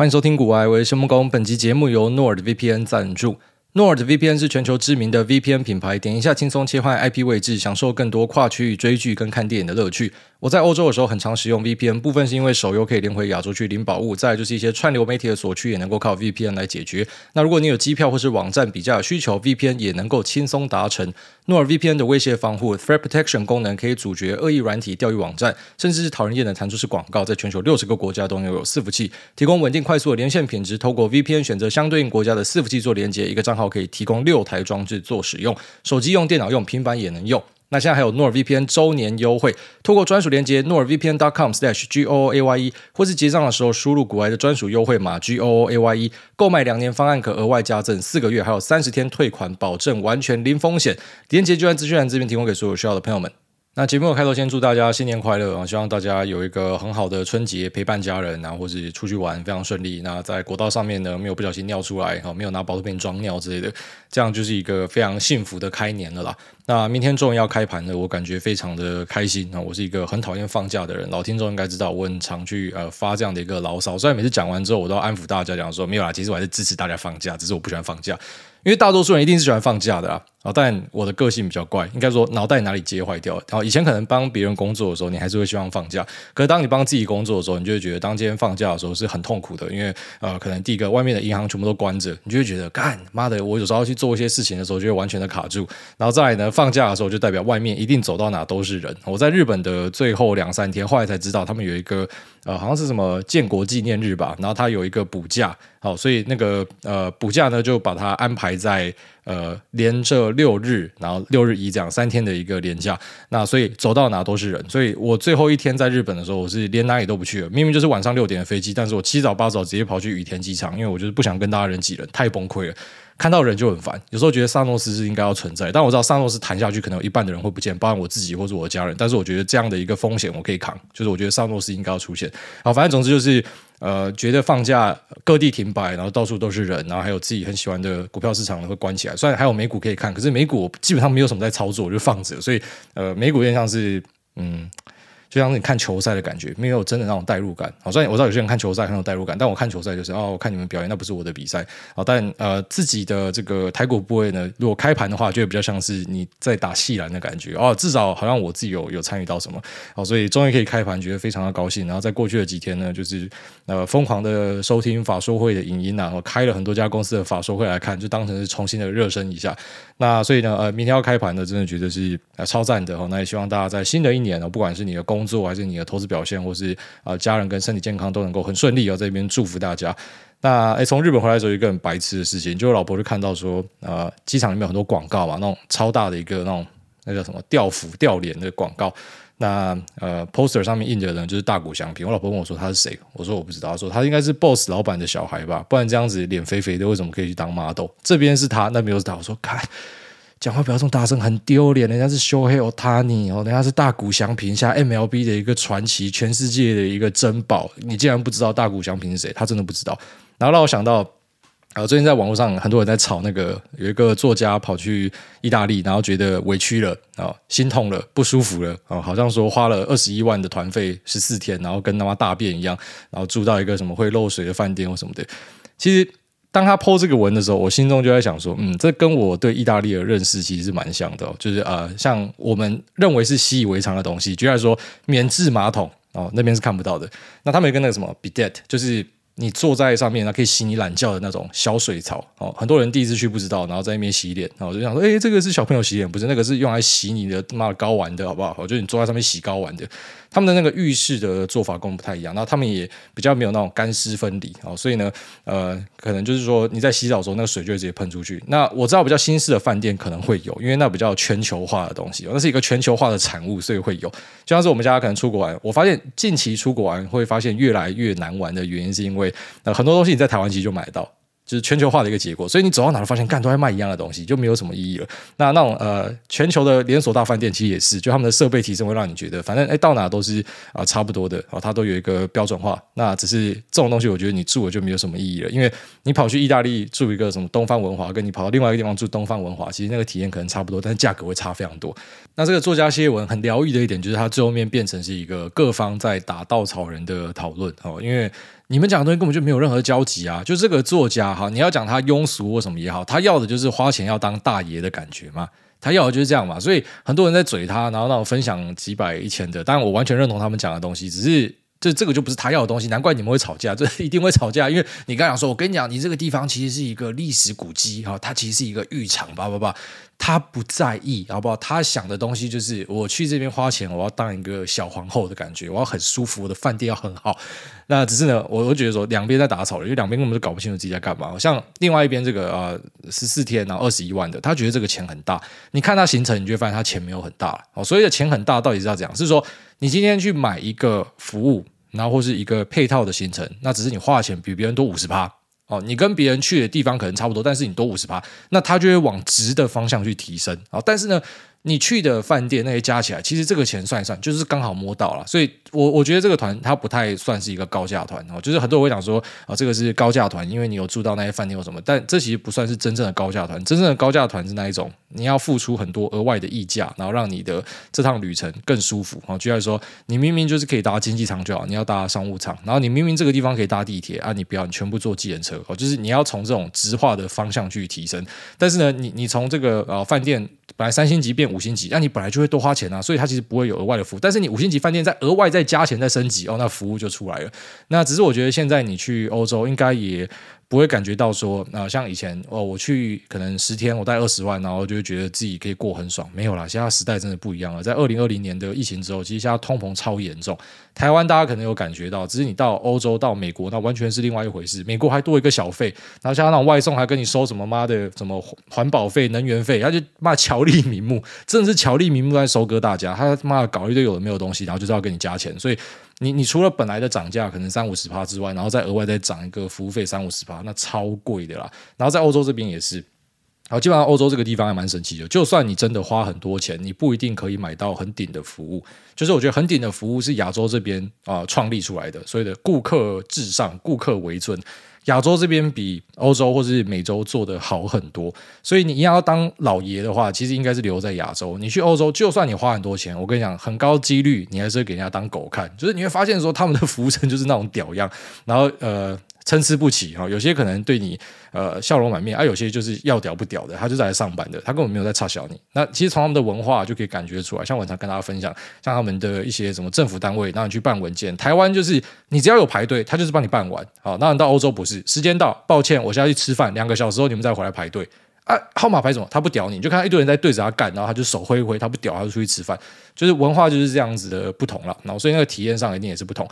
欢迎收听股癌，我是谢孟恭。本集节目由 NordVPN 赞助。NordVPN 是全球知名的 VPN 品牌，点一下轻松切换 IP 位置，享受更多跨区域追剧跟看电影的乐趣。我在欧洲的时候很常使用 VPN，部分是因为手游可以连回亚洲去领宝物，再就是一些串流媒体的锁区也能够靠 VPN 来解决。那如果你有机票或是网站比价的需求，VPN 也能够轻松达成。NordVPN 的威胁防护 Threat Protection 功能可以阻绝恶意软体、钓鱼网站，甚至是讨人厌的弹出式广告，在全球六十个国家都拥有伺服器，提供稳定快速的连线品质。透过 VPN 选择相对应国家的伺服器做连接，一个账号可以提供六台装置做使用，手机用、电脑用、平板也能用。那现在还有 NordVPN 周年优惠，透过专属链接 nordvpn dot com slash goa y 一或是结账的时候输入古埃的专属优惠码 gooaye，购买两年方案可额外加赠四个月，还有三十天退款保证，完全零风险。链接就在资讯栏这边提供给所有需要的朋友们。那节目的开头先祝大家新年快乐啊！希望大家有一个很好的春节，陪伴家人啊，或是出去玩非常顺利。那在国道上面呢，没有不小心尿出来，哈没有拿宝特瓶装尿之类的，这样就是一个非常幸福的开年了啦。那明天终于要开盘了，我感觉非常的开心啊！我是一个很讨厌放假的人，老听众应该知道，我很常去呃发这样的一个牢骚。虽然每次讲完之后，我都要安抚大家讲说没有啦，其实我还是支持大家放假，只是我不喜欢放假。因为大多数人一定是喜欢放假的啦，啊，但我的个性比较怪，应该说脑袋哪里接坏掉。然后以前可能帮别人工作的时候，你还是会希望放假，可是当你帮自己工作的时候，你就会觉得当今天放假的时候是很痛苦的，因为呃，可能第一个外面的银行全部都关着，你就会觉得干妈的，我有时候要去做一些事情的时候，就会完全的卡住。然后再来呢，放假的时候就代表外面一定走到哪都是人。我在日本的最后两三天，后来才知道他们有一个呃，好像是什么建国纪念日吧，然后他有一个补假。好，所以那个呃补假呢，就把它安排在呃连着六日，然后六日一这样三天的一个连假。那所以走到哪都是人。所以我最后一天在日本的时候，我是连哪里都不去了。明明就是晚上六点的飞机，但是我七早八早直接跑去羽田机场，因为我就是不想跟大家人挤人，太崩溃了。看到人就很烦，有时候觉得萨诺斯是应该要存在，但我知道萨诺斯弹下去可能有一半的人会不见，包括我自己或者我的家人。但是我觉得这样的一个风险我可以扛，就是我觉得萨诺斯应该要出现。好，反正总之就是，呃，觉得放假各地停摆，然后到处都是人，然后还有自己很喜欢的股票市场会关起来。虽然还有美股可以看，可是美股基本上没有什么在操作，我就放着。所以，呃，美股有点像是，嗯。就像你看球赛的感觉，没有真的那种代入感。好，虽然我知道有些人看球赛很有代入感，但我看球赛就是哦，我看你们表演，那不是我的比赛。好，但呃，自己的这个台股部位呢，如果开盘的话，就会比较像是你在打细篮的感觉哦。至少好像我自己有有参与到什么。好，所以终于可以开盘，觉得非常的高兴。然后在过去的几天呢，就是呃疯狂的收听法说会的影音啊，我开了很多家公司的法说会来看，就当成是重新的热身一下。那所以呢，呃，明天要开盘的，真的觉得是呃超赞的。那也希望大家在新的一年呢，不管是你的工作还是你的投资表现，或是、呃、家人跟身体健康都能够很顺利，哦，这边祝福大家。那诶，从日本回来的时候，一个很白痴的事情，就我老婆就看到说，呃，机场里面有很多广告嘛，那种超大的一个那种那叫什么吊服吊帘的广告。那呃，poster 上面印的人就是大谷翔平。我老婆问我说他是谁，我说我不知道。他说他应该是 boss 老板的小孩吧，不然这样子脸肥肥的，为什么可以去当 model？这边是他，那边又是他。我说看。讲话不要这么大声，很丢脸。人家是 shoheitani 哦，人家是大谷翔平，下 MLB 的一个传奇，全世界的一个珍宝。你竟然不知道大谷翔平是谁？他真的不知道。然后让我想到，啊，最近在网络上很多人在吵那个，有一个作家跑去意大利，然后觉得委屈了啊，心痛了，不舒服了啊，好像说花了二十一万的团费十四天，然后跟他妈大便一样，然后住到一个什么会漏水的饭店或什么的。其实。当他 po 这个文的时候，我心中就在想说，嗯，这跟我对意大利的认识其实是蛮像的哦，就是呃，像我们认为是习以为常的东西，居然说，免治马桶哦，那边是看不到的。那他们跟那个什么 bidet，就是你坐在上面，那可以洗你懒觉的那种小水槽哦。很多人第一次去不知道，然后在那边洗脸，然后我就想说，哎，这个是小朋友洗脸，不是那个是用来洗你的妈的睾丸的，好不好？我觉得你坐在上面洗睾丸的。他们的那个浴室的做法跟我们不太一样，然后他们也比较没有那种干湿分离哦，所以呢，呃，可能就是说你在洗澡的时候，那个水就会直接喷出去。那我知道比较新式的饭店可能会有，因为那比较全球化的东西，那是一个全球化的产物，所以会有。就像是我们家可能出国玩，我发现近期出国玩会发现越来越难玩的原因，是因为呃很多东西你在台湾其实就买得到。就是全球化的一个结果，所以你走到哪都发现，干都在卖一样的东西，就没有什么意义了。那那种呃，全球的连锁大饭店其实也是，就他们的设备提升会让你觉得，反正哎到哪都是啊、差不多的啊、哦，它都有一个标准化。那只是这种东西，我觉得你住了就没有什么意义了，因为你跑去意大利住一个什么东方文华，跟你跑到另外一个地方住东方文华，其实那个体验可能差不多，但是价格会差非常多。那这个作家谢文很疗愈的一点，就是他最后面变成是一个各方在打稻草人的讨论哦，因为。你们讲的东西根本就没有任何交集啊！就这个作家哈，你要讲他庸俗或什么也好，他要的就是花钱要当大爷的感觉嘛，他要的就是这样嘛。所以很多人在嘴他，然后让我分享几百一千的，当然我完全认同他们讲的东西，只是这这个就不是他要的东西，难怪你们会吵架，这一定会吵架，因为你刚讲说，我跟你讲，你这个地方其实是一个历史古迹哈，它其实是一个浴场，叭叭叭。他不在意，好不好？他想的东西就是我去这边花钱，我要当一个小皇后的感觉，我要很舒服，我的饭店要很好。那只是呢，我我觉得说两边在打吵了，因为两边根本就搞不清楚自己在干嘛。像另外一边这个呃十四天然后二十一万的，他觉得这个钱很大。你看他行程，你就会发现他钱没有很大哦。所以的钱很大到底是要怎样？是说你今天去买一个服务，然后或是一个配套的行程，那只是你花的钱比别人多五十趴。哦，你跟别人去的地方可能差不多，但是你多五十趴，那他就会往直的方向去提升。啊，但是呢，你去的饭店那些加起来，其实这个钱算一算，就是刚好摸到了。所以我我觉得这个团它不太算是一个高价团哦，就是很多人会讲说啊，这个是高价团，因为你有住到那些饭店或什么，但这其实不算是真正的高价团。真正的高价团是那一种，你要付出很多额外的溢价，然后让你的这趟旅程更舒服。哦，就像说，你明明就是可以搭经济舱就好，你要搭商务舱，然后你明明这个地方可以搭地铁啊，你不要，你全部坐计程车哦，就是你要从这种直化的方向去提升。但是呢，你你从这个呃饭店本来三星级变五星级，那你本来就会多花钱啊，所以它其实不会有额外的服务。但是你五星级饭店再额外再加钱再升级哦，那服务就出来了。那只是我觉得现在你去欧洲应该也。不会感觉到说，啊、像以前哦，我去可能十天，我带二十万，然后就会觉得自己可以过很爽。没有啦，现在时代真的不一样了。在二零二零年的疫情之后，其实现在通膨超严重。台湾大家可能有感觉到，只是你到欧洲、到美国，那完全是另外一回事。美国还多一个小费，然后像那种外送还跟你收什么妈的什么环保费、能源费，他就骂巧立名目，真的是巧立名目在收割大家。他妈的搞一堆有的没有东西，然后就是要跟你加钱，所以。你你除了本来的涨价可能三五十趴之外，然后再额外再涨一个服务费三五十趴，那超贵的啦。然后在欧洲这边也是，好，基本上欧洲这个地方还蛮神奇的。就算你真的花很多钱，你不一定可以买到很顶的服务。就是我觉得很顶的服务是亚洲这边啊创立出来的，所以的顾客至上，顾客为尊。亚洲这边比欧洲或是美洲做的好很多，所以你一要当老爷的话，其实应该是留在亚洲。你去欧洲，就算你花很多钱，我跟你讲，很高几率你还是会给人家当狗看。就是你会发现说，他们的服务生就是那种屌样，然后呃。参差不齐哈，有些可能对你呃笑容满面，而、有些就是要屌不屌的，他就是来上班的，他根本没有在插小你。那其实从他们的文化就可以感觉出来，像我常跟大家分享，像他们的一些什么政府单位，让你去办文件，台湾就是你只要有排队，他就是帮你办完。好，那你到欧洲不是，时间到，抱歉，我现在去吃饭，两个小时后你们再回来排队。啊，号码牌什么？他不屌你，你就看到一堆人在对着他干，然后他就手挥一挥，他不屌，他就出去吃饭。就是文化就是这样子的不同了，然后所以那个体验上一定也是不同。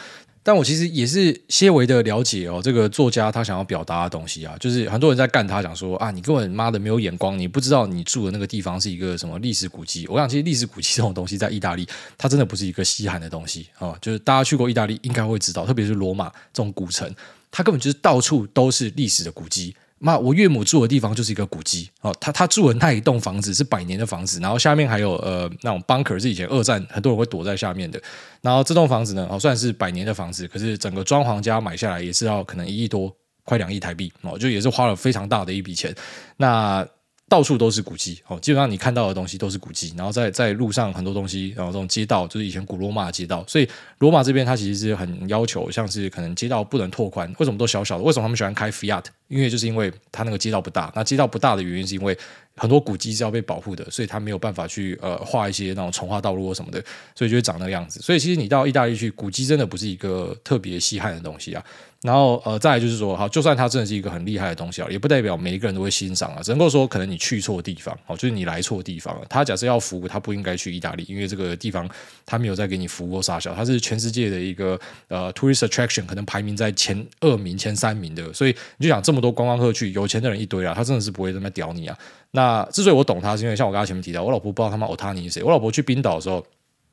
但我其实也是些微的了解哦，这个作家他想要表达的东西啊，就是很多人在干他讲说啊，你根本妈的没有眼光，你不知道你住的那个地方是一个什么历史古迹。我想其实历史古迹这种东西在意大利，它真的不是一个稀罕的东西啊，就是大家去过意大利应该会知道，特别是罗马这种古城，它根本就是到处都是历史的古迹。那，我岳母住的地方就是一个古迹哦，他他住的那一栋房子是百年的房子，然后下面还有呃那种 bunker 是以前二战很多人会躲在下面的，然后这栋房子呢哦算是百年的房子，可是整个装潢家买下来也是要可能一亿多，快两亿台币哦，就也是花了非常大的一笔钱，那。到处都是古迹哦，基本上你看到的东西都是古迹，然后在在路上很多东西，然后这种街道就是以前古罗马的街道，所以罗马这边它其实是很要求，像是可能街道不能拓宽，为什么都小小的？为什么他们喜欢开 Fiat？因为就是因为它那个街道不大，那街道不大的原因是因为很多古迹是要被保护的，所以它没有办法去呃画一些那种重划道路或什么的，所以就会长那个样子。所以其实你到意大利去，古迹真的不是一个特别稀罕的东西啊。然后呃，再来就是说，好，就算它真的是一个很厉害的东西啊，也不代表每一个人都会欣赏啊。只能够说，可能你去错地方，哦，就是你来错地方了。他假设要服务，他不应该去意大利，因为这个地方他没有在给你服务或杀小，他是全世界的一个呃 tourist attraction，可能排名在前二名、前三名的。所以你就想这么多观光客去，有钱的人一堆啊，他真的是不会这么屌你啊。那啊之所以我懂他，是因为像我刚才前面提到，我老婆不知道他妈欧塔尼是谁。我老婆去冰岛的时候，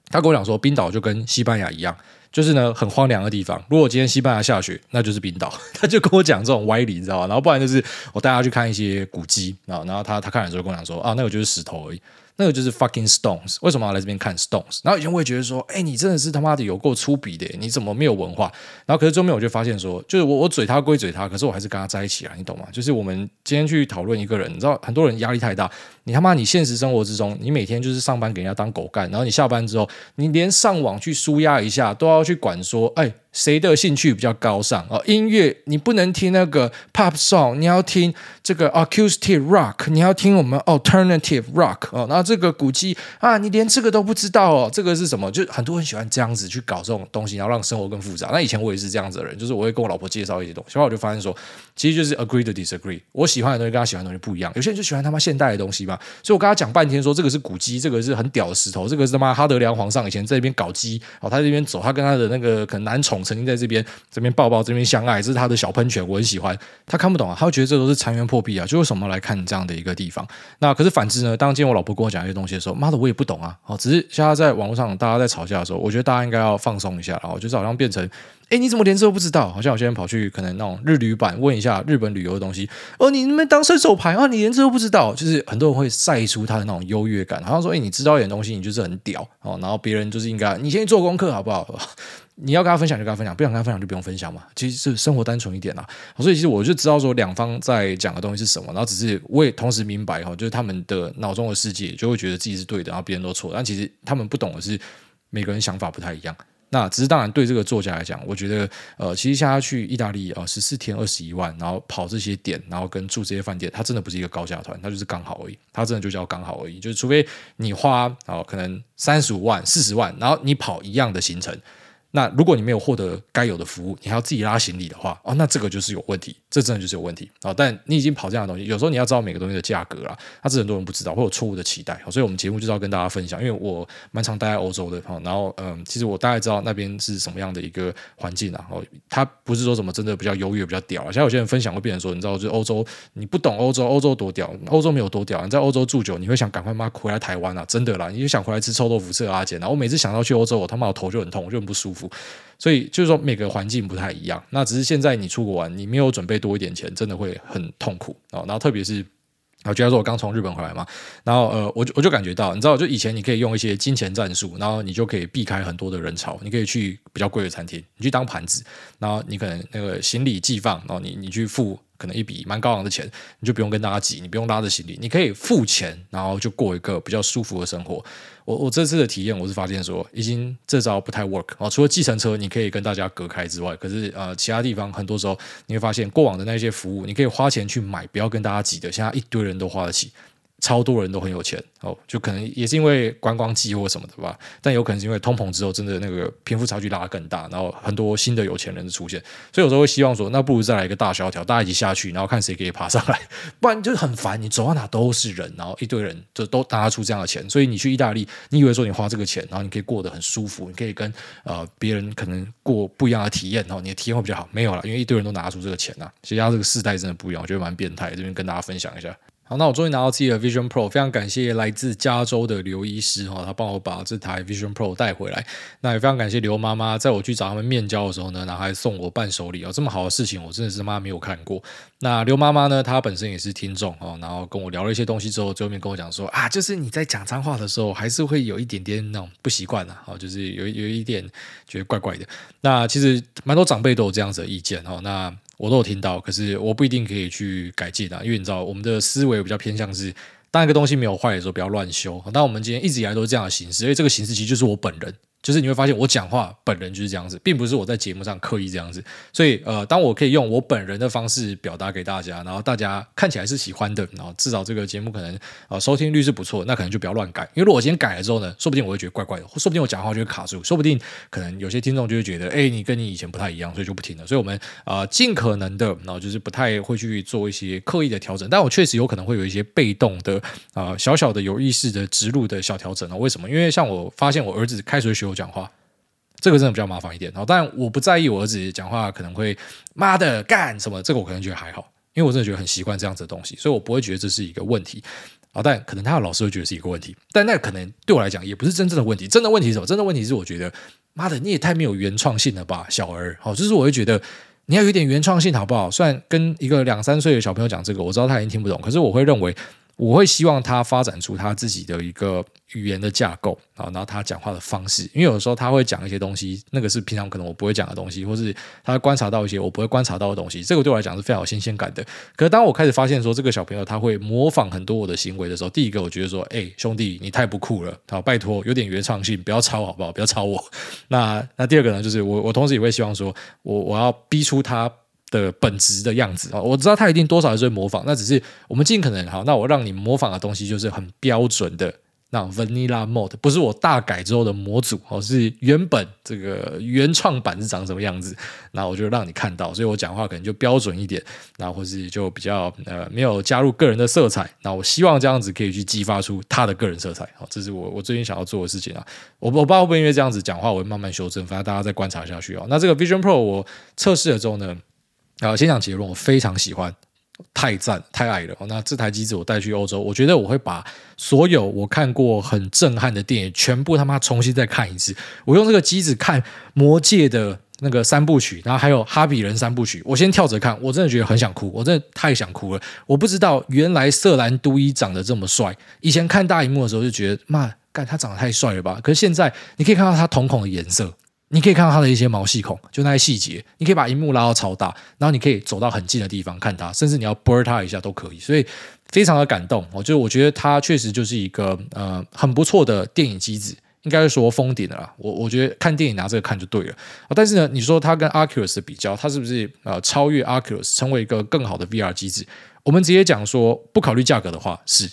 他跟我讲说，冰岛就跟西班牙一样。就是呢，很荒凉的地方。如果今天西班牙下雪，那就是冰岛。他就跟我讲这种歪理，你知道吗？然后不然就是我带他去看一些古迹啊，然后他他看的时候跟我讲说啊，那个就是石头而已。那个就是 fucking stones，为什么要来这边看 stones？然后以前我也觉得说，哎，你真的是他妈的有够粗鄙的，你怎么没有文化？然后可是后面我就发现说，就是我我嘴他归嘴他，可是我还是跟他在一起啊，你懂吗？就是我们今天去讨论一个人，你知道很多人压力太大，你他妈你现实生活之中，你每天就是上班给人家当狗干，然后你下班之后，你连上网去舒压一下都要去管说，哎。谁的兴趣比较高尚哦？音乐你不能听那个 pop song，你要听这个 acoustic rock，你要听我们 alternative rock 哦。那这个古迹啊，你连这个都不知道哦？这个是什么？就很多人喜欢这样子去搞这种东西，然后让生活更复杂。那以前我也是这样子的人，就是我会跟我老婆介绍一些东西，后来我就发现说，其实就是 agree to disagree。我喜欢的东西跟他喜欢的东西不一样。有些人就喜欢他妈现代的东西嘛，所以我跟他讲半天说这个是古迹，这个是很屌的石头，这个是他妈哈德良皇上以前在那边搞基哦，他这边走，他跟他的那个可能男宠曾经在这边。这边抱抱，这边相爱，这是他的小喷泉，我很喜欢。他看不懂啊，他会觉得这都是残垣破货币啊，就为什么来看这样的一个地方？那可是反之呢？当今天我老婆跟我讲一些东西的时候，妈的，我也不懂啊。哦，只是现在在网络上大家在吵架的时候，我觉得大家应该要放松一下，然后就是好像变成，哎，你怎么连这都不知道？好像有些人跑去可能那种日旅版问一下日本旅游的东西，哦，你们当伸手牌啊？你连这都不知道？就是很多人会晒出他的那种优越感，好像说，哎，你知道一点东西，你就是很屌哦。然后别人就是应该，你先去做功课好不好？你要跟他分享就跟他分享，不想跟他分享就不用分享嘛。其实是生活单纯一点啦，所以其实我就知道说两方在讲的东西是什么，然后只是我也同时明白哈，就是他们的脑中的世界就会觉得自己是对的，然后别人都错。但其实他们不懂的是每个人想法不太一样。那只是当然对这个作家来讲，我觉得呃，其实像他去意大利啊，十四天二十一万，然后跑这些点，然后跟住这些饭店，他真的不是一个高价团，他就是刚好而已。他真的就叫刚好而已，就是除非你花啊可能三十五万四十万，然后你跑一样的行程。那如果你没有获得该有的服务，你还要自己拉行李的话，哦，那这个就是有问题，这真的就是有问题啊！但你已经跑这样的东西，有时候你要知道每个东西的价格啦，那这很多人不知道，会有错误的期待，所以我们节目就是要跟大家分享，因为我蛮常待在欧洲的，然后嗯，其实我大概知道那边是什么样的一个环境啊，哦，它不是说什么真的比较优越、比较屌啊，像有些人分享会变成说，你知道，就是欧洲你不懂欧洲，欧洲多屌，欧洲没有多屌，你在欧洲住久，你会想赶快妈回来台湾啊，真的啦，你就想回来吃臭豆腐、吃阿简啊，我每次想到去欧洲，我他妈我头就很痛，我就很不舒服。所以就是说，每个环境不太一样。那只是现在你出国玩，你没有准备多一点钱，真的会很痛苦啊。然后特别是，我觉得说我刚从日本回来嘛，然后呃，我就我就感觉到，你知道，就以前你可以用一些金钱战术，然后你就可以避开很多的人潮，你可以去比较贵的餐厅，你去当盘子，然后你可能那个行李寄放，然后你你去付。可能一笔蛮高昂的钱，你就不用跟大家挤，你不用拉着行李，你可以付钱，然后就过一个比较舒服的生活。我我这次的体验，我是发现说，已经这招不太 work 啊。除了计程车你可以跟大家隔开之外，可是呃，其他地方很多时候你会发现，过往的那些服务，你可以花钱去买，不要跟大家挤的，现在一堆人都花得起。超多人都很有钱哦，就可能也是因为观光季或什么的吧，但有可能是因为通膨之后，真的那个贫富差距拉得更大，然后很多新的有钱人的出现，所以有时候会希望说，那不如再来一个大萧条，大家一起下去，然后看谁可以爬上来，不然就是很烦，你走到哪都是人，然后一堆人就都拿出这样的钱，所以你去意大利，你以为说你花这个钱，然后你可以过得很舒服，你可以跟呃别人可能过不一样的体验，然后你的体验会比较好，没有了，因为一堆人都拿出这个钱呐，其实他这个世代真的不一样，我觉得蛮变态，这边跟大家分享一下。好，那我终于拿到自己的 Vision Pro，非常感谢来自加州的刘医师哈，他帮我把这台 Vision Pro 带回来。那也非常感谢刘妈妈，在我去找他们面交的时候呢，然后还送我伴手礼哦，这么好的事情我真的是妈没有看过。那刘妈妈呢，她本身也是听众哦，然后跟我聊了一些东西之后，最后面跟我讲说啊，就是你在讲脏话的时候，还是会有一点点那种不习惯的，哦，就是有有一点觉得怪怪的。那其实蛮多长辈都有这样子的意见哦，那。我都有听到，可是我不一定可以去改进的，因为你知道我们的思维比较偏向是，当一个东西没有坏的时候，不要乱修。但我们今天一直以来都是这样的形式，因为这个形式其实就是我本人。就是你会发现，我讲话本人就是这样子，并不是我在节目上刻意这样子。所以，呃，当我可以用我本人的方式表达给大家，然后大家看起来是喜欢的，然后至少这个节目可能呃收听率是不错，那可能就不要乱改。因为如果我今天改了之后呢，说不定我会觉得怪怪的，说不定我讲话就会卡住，说不定可能有些听众就会觉得，哎，你跟你以前不太一样，所以就不听了。所以我们呃尽可能的，然后就是不太会去做一些刻意的调整，但我确实有可能会有一些被动的啊、呃、小小的有意识的植入的小调整啊。为什么？因为像我发现我儿子开始会学我讲话。这个真的比较麻烦一点，然后但我不在意我儿子讲话可能会妈的干什么，这个我可能觉得还好，因为我真的觉得很习惯这样子的东西，所以我不会觉得这是一个问题啊。但可能他的老师会觉得是一个问题，但那可能对我来讲也不是真正的问题。真的问题是什么？真的问题是我觉得妈的你也太没有原创性了吧，小儿。好，就是我会觉得你要有点原创性好不好？虽然跟一个两三岁的小朋友讲这个，我知道他已经听不懂，可是我会认为我会希望他发展出他自己的一个语言的架构啊，然后他讲话的方式，因为有时候他会讲一些东西，那个是平常可能我不会讲的东西，或是他观察到一些我不会观察到的东西，这个对我来讲是非常有新鲜感的。可是当我开始发现说这个小朋友他会模仿很多我的行为的时候，第一个我觉得说，哎，兄弟，你太不酷了，好，拜托，有点原创性，不要抄好不好？不要抄我。那那第二个呢，就是我我同时也会希望说我我要逼出他。的本质的样子啊，我知道他一定多少还是会模仿，那只是我们尽可能好，那我让你模仿的东西就是很标准的那 vanilla mode，不是我大改之后的模组哦，是原本这个原创版是长什么样子，那我就让你看到，所以我讲话可能就标准一点，那或是就比较呃没有加入个人的色彩，那我希望这样子可以去激发出他的个人色彩，好，这是我我最近想要做的事情啊，我我不知道会不会因为这样子讲话我会慢慢修正，反正大家再观察下去哦。那这个 Vision Pro 我测试了之后呢。啊，先讲结论，我非常喜欢，太赞，太爱了。那这台机子我带去欧洲，我觉得我会把所有我看过很震撼的电影全部他妈重新再看一次。我用这个机子看《魔戒》的那个三部曲，然后还有《哈比人》三部曲，我先跳着看，我真的觉得很想哭，我真的太想哭了。我不知道原来色兰都伊长得这么帅，以前看大荧幕的时候就觉得妈，干他长得太帅了吧？可是现在你可以看到他瞳孔的颜色。你可以看到它的一些毛细孔，就那些细节。你可以把荧幕拉到超大，然后你可以走到很近的地方看它，甚至你要 blur 它一下都可以。所以非常的感动。我就我觉得它确实就是一个呃很不错的电影机子，应该说封顶的啦。我我觉得看电影拿这个看就对了。但是呢，你说它跟 Oculus 的比较，它是不是呃超越 Oculus 成为一个更好的 VR 机子？我们直接讲说，不考虑价格的话是。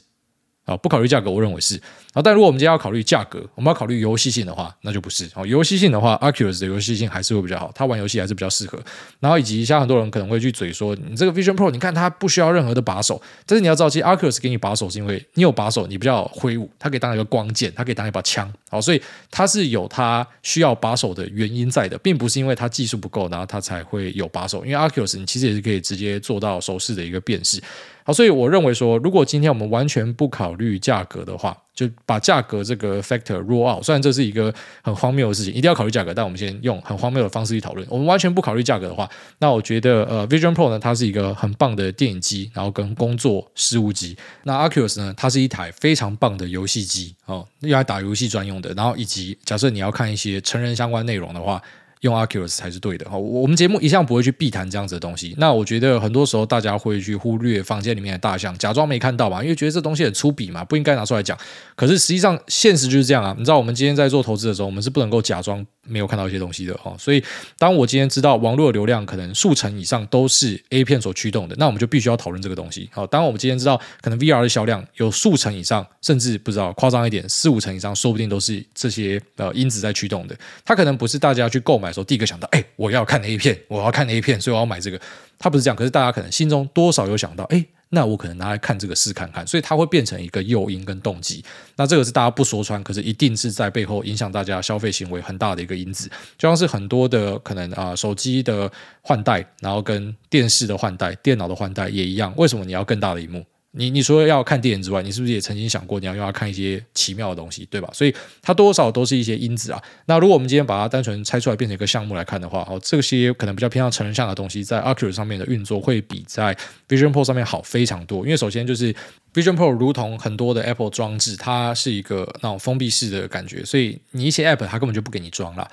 啊，不考虑价格，我认为是啊。但如果我们今天要考虑价格，我们要考虑游戏性的话，那就不是。哦，游戏性的话，Oculus 的游戏性还是会比较好，它玩游戏还是比较适合。然后以及像很多人可能会去嘴说，你这个 Vision Pro，你看它不需要任何的把手，但是你要知道，其实 Oculus 给你把手是因为你有把手，你比较挥舞，它可以当一个光剑，它可以当一把枪。好，所以它是有它需要把手的原因在的，并不是因为它技术不够，然后它才会有把手。因为 Oculus 你其实也是可以直接做到手势的一个辨识。好，所以我认为说，如果今天我们完全不考虑价格的话，就把价格这个 factor rule out。虽然这是一个很荒谬的事情，一定要考虑价格，但我们先用很荒谬的方式去讨论。我们完全不考虑价格的话，那我觉得呃，Vision Pro 呢，它是一个很棒的电影机，然后跟工作事务机。那 Oculus 呢，它是一台非常棒的游戏机哦，用来打游戏专用的。然后以及假设你要看一些成人相关内容的话。用 Oculus 才是对的哈，我们节目一向不会去避谈这样子的东西。那我觉得很多时候大家会去忽略房间里面的大象，假装没看到嘛，因为觉得这东西很粗鄙嘛，不应该拿出来讲。可是实际上现实就是这样啊。你知道我们今天在做投资的时候，我们是不能够假装没有看到一些东西的哈。所以当我今天知道网络流量可能数成以上都是 A 片所驱动的，那我们就必须要讨论这个东西。好，当我们今天知道可能 VR 的销量有数成以上，甚至不知道夸张一点四五成以上，说不定都是这些呃因子在驱动的。它可能不是大家去购买的时候第一个想到，哎。我要看 A 片，我要看 A 片，所以我要买这个。它不是这样，可是大家可能心中多少有想到，哎，那我可能拿来看这个试看看，所以它会变成一个诱因跟动机。那这个是大家不说穿，可是一定是在背后影响大家消费行为很大的一个因子。就像是很多的可能啊，手机的换代，然后跟电视的换代、电脑的换代也一样。为什么你要更大的荧幕？你你说要看电影之外，你是不是也曾经想过你要用它看一些奇妙的东西，对吧？所以它多少都是一些因子啊。那如果我们今天把它单纯拆出来变成一个项目来看的话，哦，这些可能比较偏向成人向的东西，在 Oculus 上面的运作会比在 Vision Pro 上面好非常多。因为首先就是 Vision Pro 如同很多的 Apple 装置，它是一个那种封闭式的感觉，所以你一些 App 它根本就不给你装了。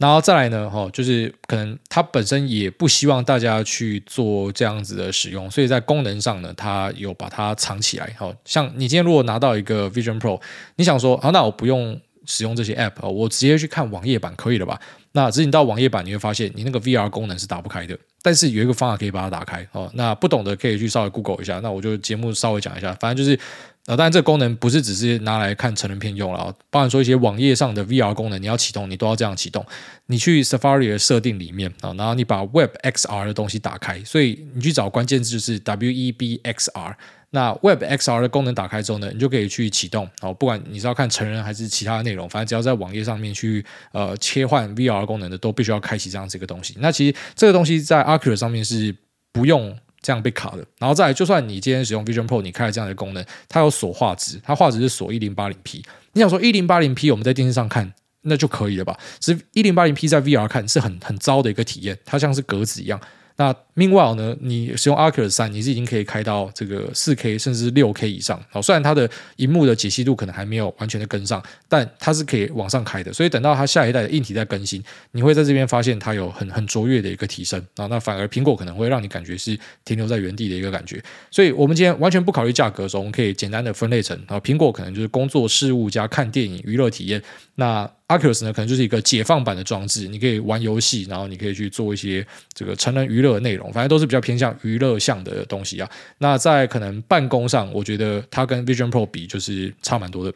然后再来呢，哈，就是可能它本身也不希望大家去做这样子的使用，所以在功能上呢，它有把它藏起来。好，像你今天如果拿到一个 Vision Pro，你想说，好，那我不用使用这些 App，我直接去看网页版可以了吧？那只是你到网页版，你会发现你那个 VR 功能是打不开的。但是有一个方法可以把它打开。哦，那不懂的可以去稍微 Google 一下。那我就节目稍微讲一下，反正就是。啊，当然，这个功能不是只是拿来看成人片用了，包含说一些网页上的 VR 功能，你要启动，你都要这样启动。你去 Safari 的设定里面啊，然后你把 Web XR 的东西打开，所以你去找关键字就是 WEBXR。那 Web XR 的功能打开之后呢，你就可以去启动。好，不管你是要看成人还是其他的内容，反正只要在网页上面去呃切换 VR 功能的，都必须要开启这样子一个东西。那其实这个东西在 Acura 上面是不用。这样被卡的，然后再来，就算你今天使用 Vision Pro，你开了这样的功能，它有锁画质，它画质是锁一零八零 P。你想说一零八零 P 我们在电视上看那就可以了吧？其实一零八零 P 在 VR 看是很很糟的一个体验，它像是格子一样。那 Meanwhile 呢，你使用 Arcus 三，你是已经可以开到这个四 K 甚至六 K 以上。好，虽然它的荧幕的解析度可能还没有完全的跟上，但它是可以往上开的。所以等到它下一代的硬体在更新，你会在这边发现它有很很卓越的一个提升啊。那反而苹果可能会让你感觉是停留在原地的一个感觉。所以我们今天完全不考虑价格的时候，我们可以简单的分类成啊，苹果可能就是工作事务加看电影娱乐体验。那 Oculus 呢，可能就是一个解放版的装置，你可以玩游戏，然后你可以去做一些这个成人娱乐的内容，反正都是比较偏向娱乐向的东西啊。那在可能办公上，我觉得它跟 Vision Pro 比就是差蛮多的。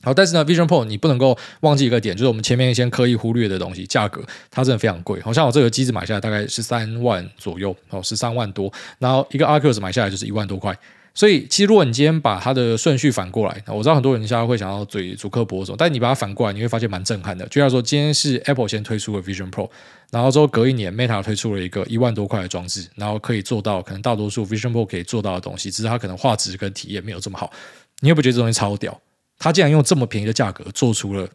好，但是呢，Vision Pro 你不能够忘记一个点，就是我们前面先刻意忽略的东西，价格它真的非常贵。好像我这个机子买下来大概十三万左右，哦，十三万多，然后一个 Oculus 买下来就是一万多块。所以，其实如果你今天把它的顺序反过来，我知道很多人现在会想要嘴祖克柏，但你把它反过来，你会发现蛮震撼的。就像说，今天是 Apple 先推出了 Vision Pro，然后之后隔一年 Meta 推出了一个一万多块的装置，然后可以做到可能大多数 Vision Pro 可以做到的东西，只是它可能画质跟体验没有这么好。你会不会觉得这东西超屌？它竟然用这么便宜的价格做出了。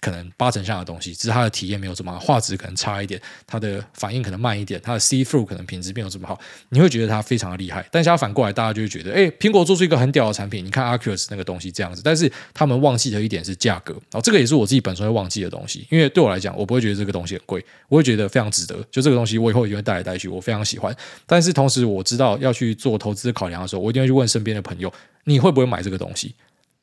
可能八成像的东西，只是它的体验没有这么好，画质可能差一点，它的反应可能慢一点，它的 see through 可能品质没有这么好，你会觉得它非常的厉害。但是它反过来，大家就会觉得，哎，苹果做出一个很屌的产品，你看 Oculus 那个东西这样子，但是他们忘记的一点是价格，然哦，这个也是我自己本身会忘记的东西，因为对我来讲，我不会觉得这个东西很贵，我会觉得非常值得，就这个东西我以后一定会带来带去，我非常喜欢。但是同时我知道要去做投资考量的时候，我一定会去问身边的朋友，你会不会买这个东西？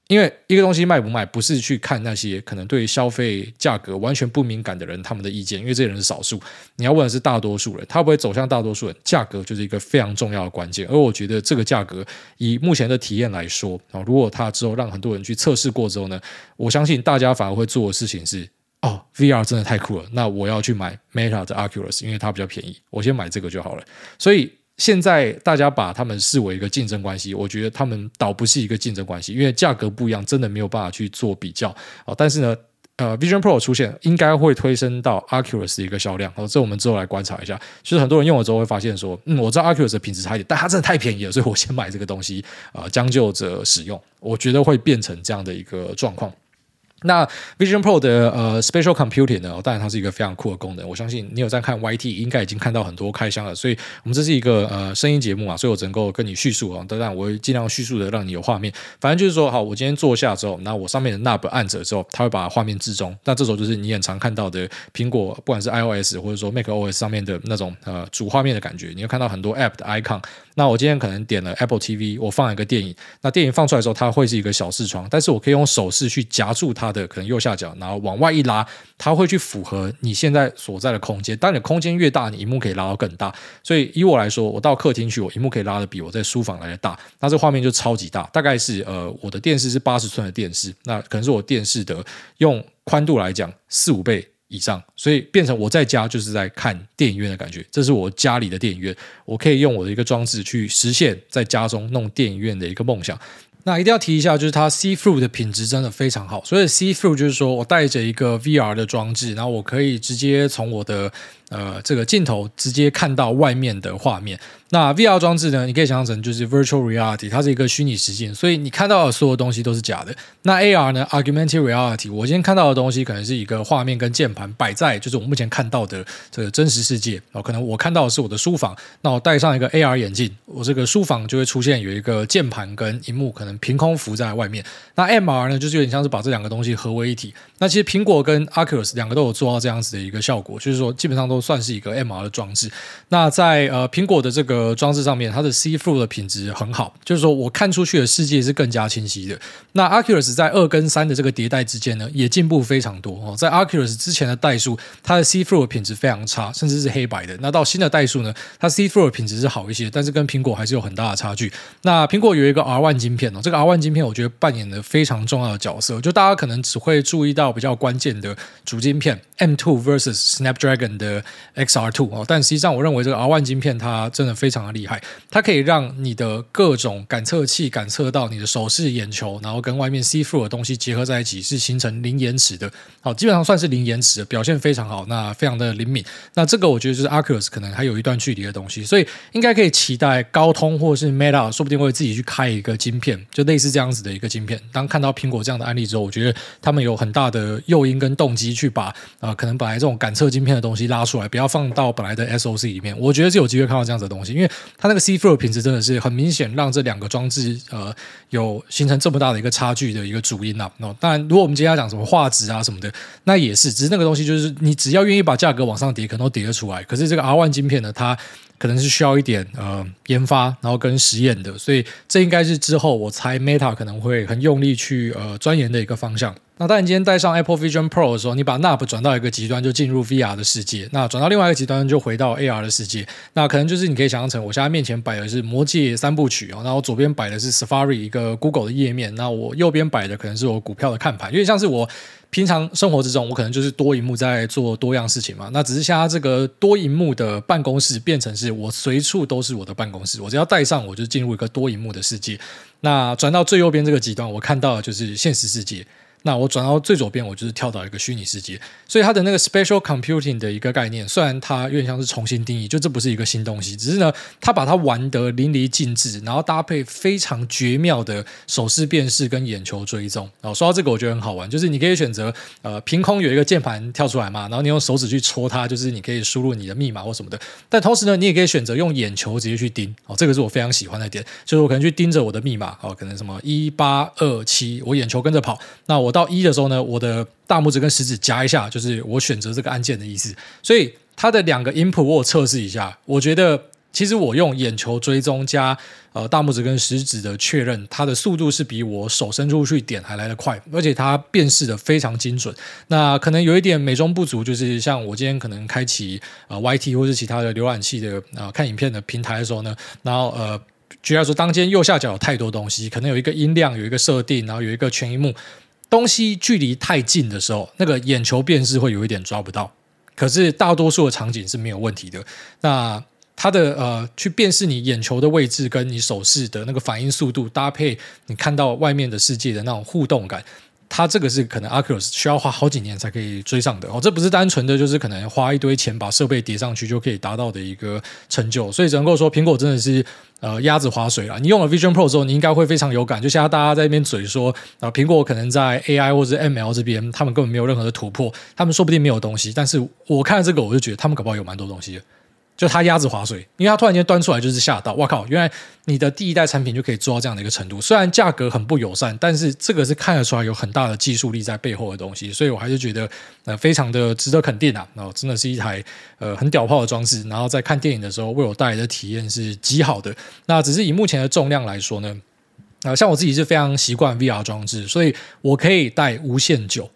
因为一个东西卖不卖，不是去看那些可能对消费价格完全不敏感的人他们的意见，因为这些人是少数。你要问的是大多数人，他不会走向大多数人，价格就是一个非常重要的关键。而我觉得这个价格以目前的体验来说啊，如果他之后让很多人去测试过之后呢，我相信大家反而会做的事情是：哦，VR 真的太酷了，那我要去买 Meta 的 Oculus，因为它比较便宜，我先买这个就好了。所以。现在大家把他们视为一个竞争关系，我觉得他们倒不是一个竞争关系，因为价格不一样，真的没有办法去做比较。但是呢，呃，Vision Pro 出现应该会推升到 Oculus 的一个销量。哦，这我们之后来观察一下。其实很多人用了之后会发现说，嗯，我知道 Oculus 的品质差一点，但它真的太便宜了，所以我先买这个东西，呃，将就着使用。我觉得会变成这样的一个状况。那 Vision Pro 的呃 Special Computing 呢，当然它是一个非常酷的功能。我相信你有在看 YT，应该已经看到很多开箱了。所以我们这是一个呃声音节目啊，所以我只能够跟你叙述啊。当然我会尽量叙述的让你有画面。反正就是说，好，我今天坐下之后，那我上面的 Knob 按着之后，它会把画面置中。那这时候就是你很常看到的苹果，不管是 iOS 或者说 macOS 上面的那种呃主画面的感觉。你会看到很多 App 的 icon。那我今天可能点了 Apple TV，我放一个电影。那电影放出来之后，它会是一个小视窗，但是我可以用手势去夹住它的可能右下角，然后往外一拉，它会去符合你现在所在的空间。当你空间越大，你荧幕可以拉到更大。所以以我来说，我到客厅去，我荧幕可以拉得比我在书房来的大。那这画面就超级大，大概是呃我的电视是八十寸的电视，那可能是我电视的用宽度来讲四五倍。以上，所以变成我在家就是在看电影院的感觉。这是我家里的电影院，我可以用我的一个装置去实现在家中弄电影院的一个梦想。那一定要提一下，就是它 see through 的品质真的非常好。所以 see through 就是说我带着一个 VR 的装置，然后我可以直接从我的呃这个镜头直接看到外面的画面。那 VR 装置呢？你可以想象成就是 Virtual Reality，它是一个虚拟实境，所以你看到的所有东西都是假的。那 AR 呢？Augmented Reality，我今天看到的东西可能是一个画面跟键盘摆在，就是我目前看到的这个真实世界。哦，可能我看到的是我的书房，那我戴上一个 AR 眼镜，我这个书房就会出现有一个键盘跟荧幕，可能凭空浮在外面。那 MR 呢，就是有点像是把这两个东西合为一体。那其实苹果跟 Oculus 两个都有做到这样子的一个效果，就是说基本上都都算是一个 MR 的装置。那在呃苹果的这个，装置上面，它的 see through 的品质很好，就是说我看出去的世界是更加清晰的。那 Oculus 在二跟三的这个迭代之间呢，也进步非常多哦。在 Oculus 之前的代数，它的 see through 的品质非常差，甚至是黑白的。那到新的代数呢，它 see through 的品质是好一些，但是跟苹果还是有很大的差距。那苹果有一个 R One 晶片哦，这个 R One 晶片我觉得扮演了非常重要的角色。就大家可能只会注意到比较关键的主晶片 M Two versus Snapdragon 的 XR Two 哦，但实际上我认为这个 R One 晶片它真的非。常的厉害，它可以让你的各种感测器感测到你的手势、眼球，然后跟外面 see through 的东西结合在一起，是形成零延迟的。好，基本上算是零延迟表现非常好，那非常的灵敏。那这个我觉得就是 Aculus 可能还有一段距离的东西，所以应该可以期待高通或是 Meta 说不定会自己去开一个晶片，就类似这样子的一个晶片。当看到苹果这样的案例之后，我觉得他们有很大的诱因跟动机去把呃可能本来这种感测晶片的东西拉出出来，不要放到本来的 SoC 里面。我觉得是有机会看到这样子的东西，因为它那个 See-through 品质真的是很明显，让这两个装置呃有形成这么大的一个差距的一个主因啊。哦，当然，如果我们今天要讲什么画质啊什么的，那也是，只是那个东西就是你只要愿意把价格往上叠，可能都叠得出来。可是这个 R1 晶片呢，它可能是需要一点呃研发，然后跟实验的，所以这应该是之后我猜 Meta 可能会很用力去呃钻研的一个方向。那当你今天戴上 Apple Vision Pro 的时候，你把 NAP 转到一个极端，就进入 VR 的世界；那转到另外一个极端，就回到 AR 的世界。那可能就是你可以想象成，我现在面前摆的是魔戒三部曲哦，然后左边摆的是 Safari 一个 Google 的页面，那我右边摆的可能是我股票的看盘，有点像是我。平常生活之中，我可能就是多萤幕在做多样事情嘛。那只是现在这个多萤幕的办公室变成是我随处都是我的办公室，我只要戴上，我就进入一个多萤幕的世界。那转到最右边这个极端，我看到的就是现实世界。那我转到最左边，我就是跳到一个虚拟世界，所以它的那个 special computing 的一个概念，虽然它有点像是重新定义，就这不是一个新东西，只是呢，它把它玩得淋漓尽致，然后搭配非常绝妙的手势辨识跟眼球追踪。然后说到这个，我觉得很好玩，就是你可以选择呃，凭空有一个键盘跳出来嘛，然后你用手指去戳它，就是你可以输入你的密码或什么的。但同时呢，你也可以选择用眼球直接去盯。哦，这个是我非常喜欢的点，就是我可能去盯着我的密码，哦，可能什么一八二七，我眼球跟着跑，那我。到一的时候呢，我的大拇指跟食指夹一下，就是我选择这个按键的意思。所以它的两个 input 我测试一下，我觉得其实我用眼球追踪加呃大拇指跟食指的确认，它的速度是比我手伸出去点还来得快，而且它辨识的非常精准。那可能有一点美中不足，就是像我今天可能开启呃 YT 或是其他的浏览器的、呃、看影片的平台的时候呢，然后呃，举例来说，当间右下角有太多东西，可能有一个音量，有一个设定，然后有一个全萤幕。东西距离太近的时候，那个眼球辨识会有一点抓不到。可是大多数的场景是没有问题的。那它的呃，去辨识你眼球的位置跟你手势的那个反应速度，搭配你看到外面的世界的那种互动感。它这个是可能 Oculus 需要花好几年才可以追上的哦，这不是单纯的就是可能花一堆钱把设备叠上去就可以达到的一个成就，所以只能够说苹果真的是呃鸭子划水了。你用了 Vision Pro 之后，你应该会非常有感，就像大家在那边嘴说啊，苹果可能在 AI 或者 ML 这边他们根本没有任何的突破，他们说不定没有东西，但是我看了这个我就觉得他们搞不好有蛮多东西。就他鸭子划水，因为他突然间端出来就是吓到，哇靠！原来你的第一代产品就可以做到这样的一个程度，虽然价格很不友善，但是这个是看得出来有很大的技术力在背后的东西，所以我还是觉得呃非常的值得肯定啊！然后真的是一台呃很屌炮的装置，然后在看电影的时候为我带来的体验是极好的。那只是以目前的重量来说呢，呃像我自己是非常习惯 VR 装置，所以我可以带无限久。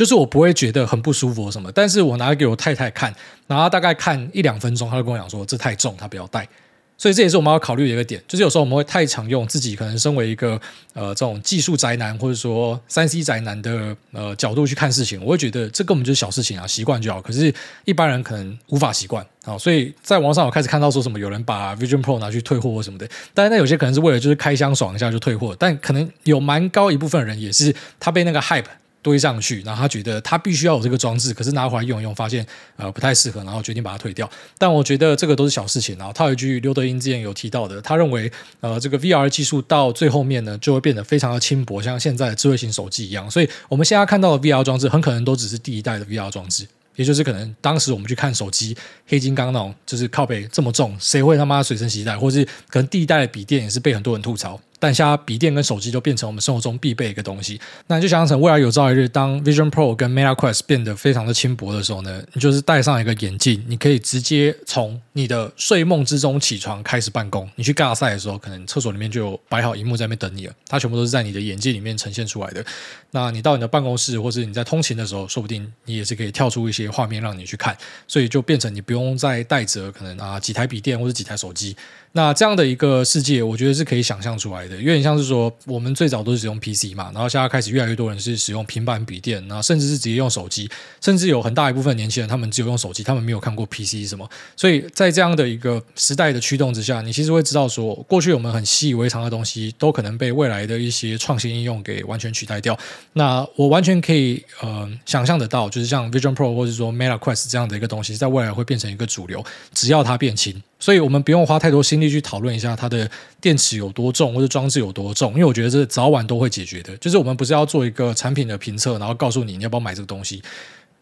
就是我不会觉得很不舒服什么，但是我拿给我太太看，然后大概看一两分钟，她就跟我讲说这太重，她不要戴。所以这也是我们要考虑的一个点，就是有时候我们会太常用自己可能身为一个呃这种技术宅男或者说三 C 宅男的呃角度去看事情，我会觉得这根本就是小事情啊，习惯就好。可是一般人可能无法习惯啊，所以在网上我开始看到说什么有人把 Vision Pro 拿去退货或什么的，当然那有些可能是为了就是开箱爽一下就退货，但可能有蛮高一部分人也是他被那个 hype。堆上去，然后他觉得他必须要有这个装置，可是拿回来用一用，发现呃不太适合，然后决定把它退掉。但我觉得这个都是小事情。然后他有一句刘德英之前有提到的，他认为呃这个 VR 技术到最后面呢，就会变得非常的轻薄，像现在的智慧型手机一样。所以我们现在看到的 VR 装置，很可能都只是第一代的 VR 装置，也就是可能当时我们去看手机黑金刚那种，就是靠背这么重，谁会他妈随身携带？或是可能第一代的笔电也是被很多人吐槽。但现在笔电跟手机都变成我们生活中必备一个东西，那就想象成未来有朝一日，当 Vision Pro 跟 Meta Quest 变得非常的轻薄的时候呢，你就是戴上一个眼镜，你可以直接从你的睡梦之中起床开始办公。你去尬赛的时候，可能厕所里面就有摆好荧幕在那边等你了，它全部都是在你的眼镜里面呈现出来的。那你到你的办公室，或是你在通勤的时候，说不定你也是可以跳出一些画面让你去看，所以就变成你不用再带着可能啊几台笔电或者几台手机。那这样的一个世界，我觉得是可以想象出来的，有点像是说，我们最早都是使用 PC 嘛，然后现在开始越来越多人是使用平板笔电，然后甚至是直接用手机，甚至有很大一部分年轻人他们只有用手机，他们没有看过 PC 什么。所以在这样的一个时代的驱动之下，你其实会知道说，过去我们很习以为常的东西，都可能被未来的一些创新应用给完全取代掉。那我完全可以呃想象得到，就是像 Vision Pro 或者说 Meta Quest 这样的一个东西，在未来会变成一个主流，只要它变轻。所以我们不用花太多心力去讨论一下它的电池有多重或者装置有多重，因为我觉得这早晚都会解决的。就是我们不是要做一个产品的评测，然后告诉你你要不要买这个东西。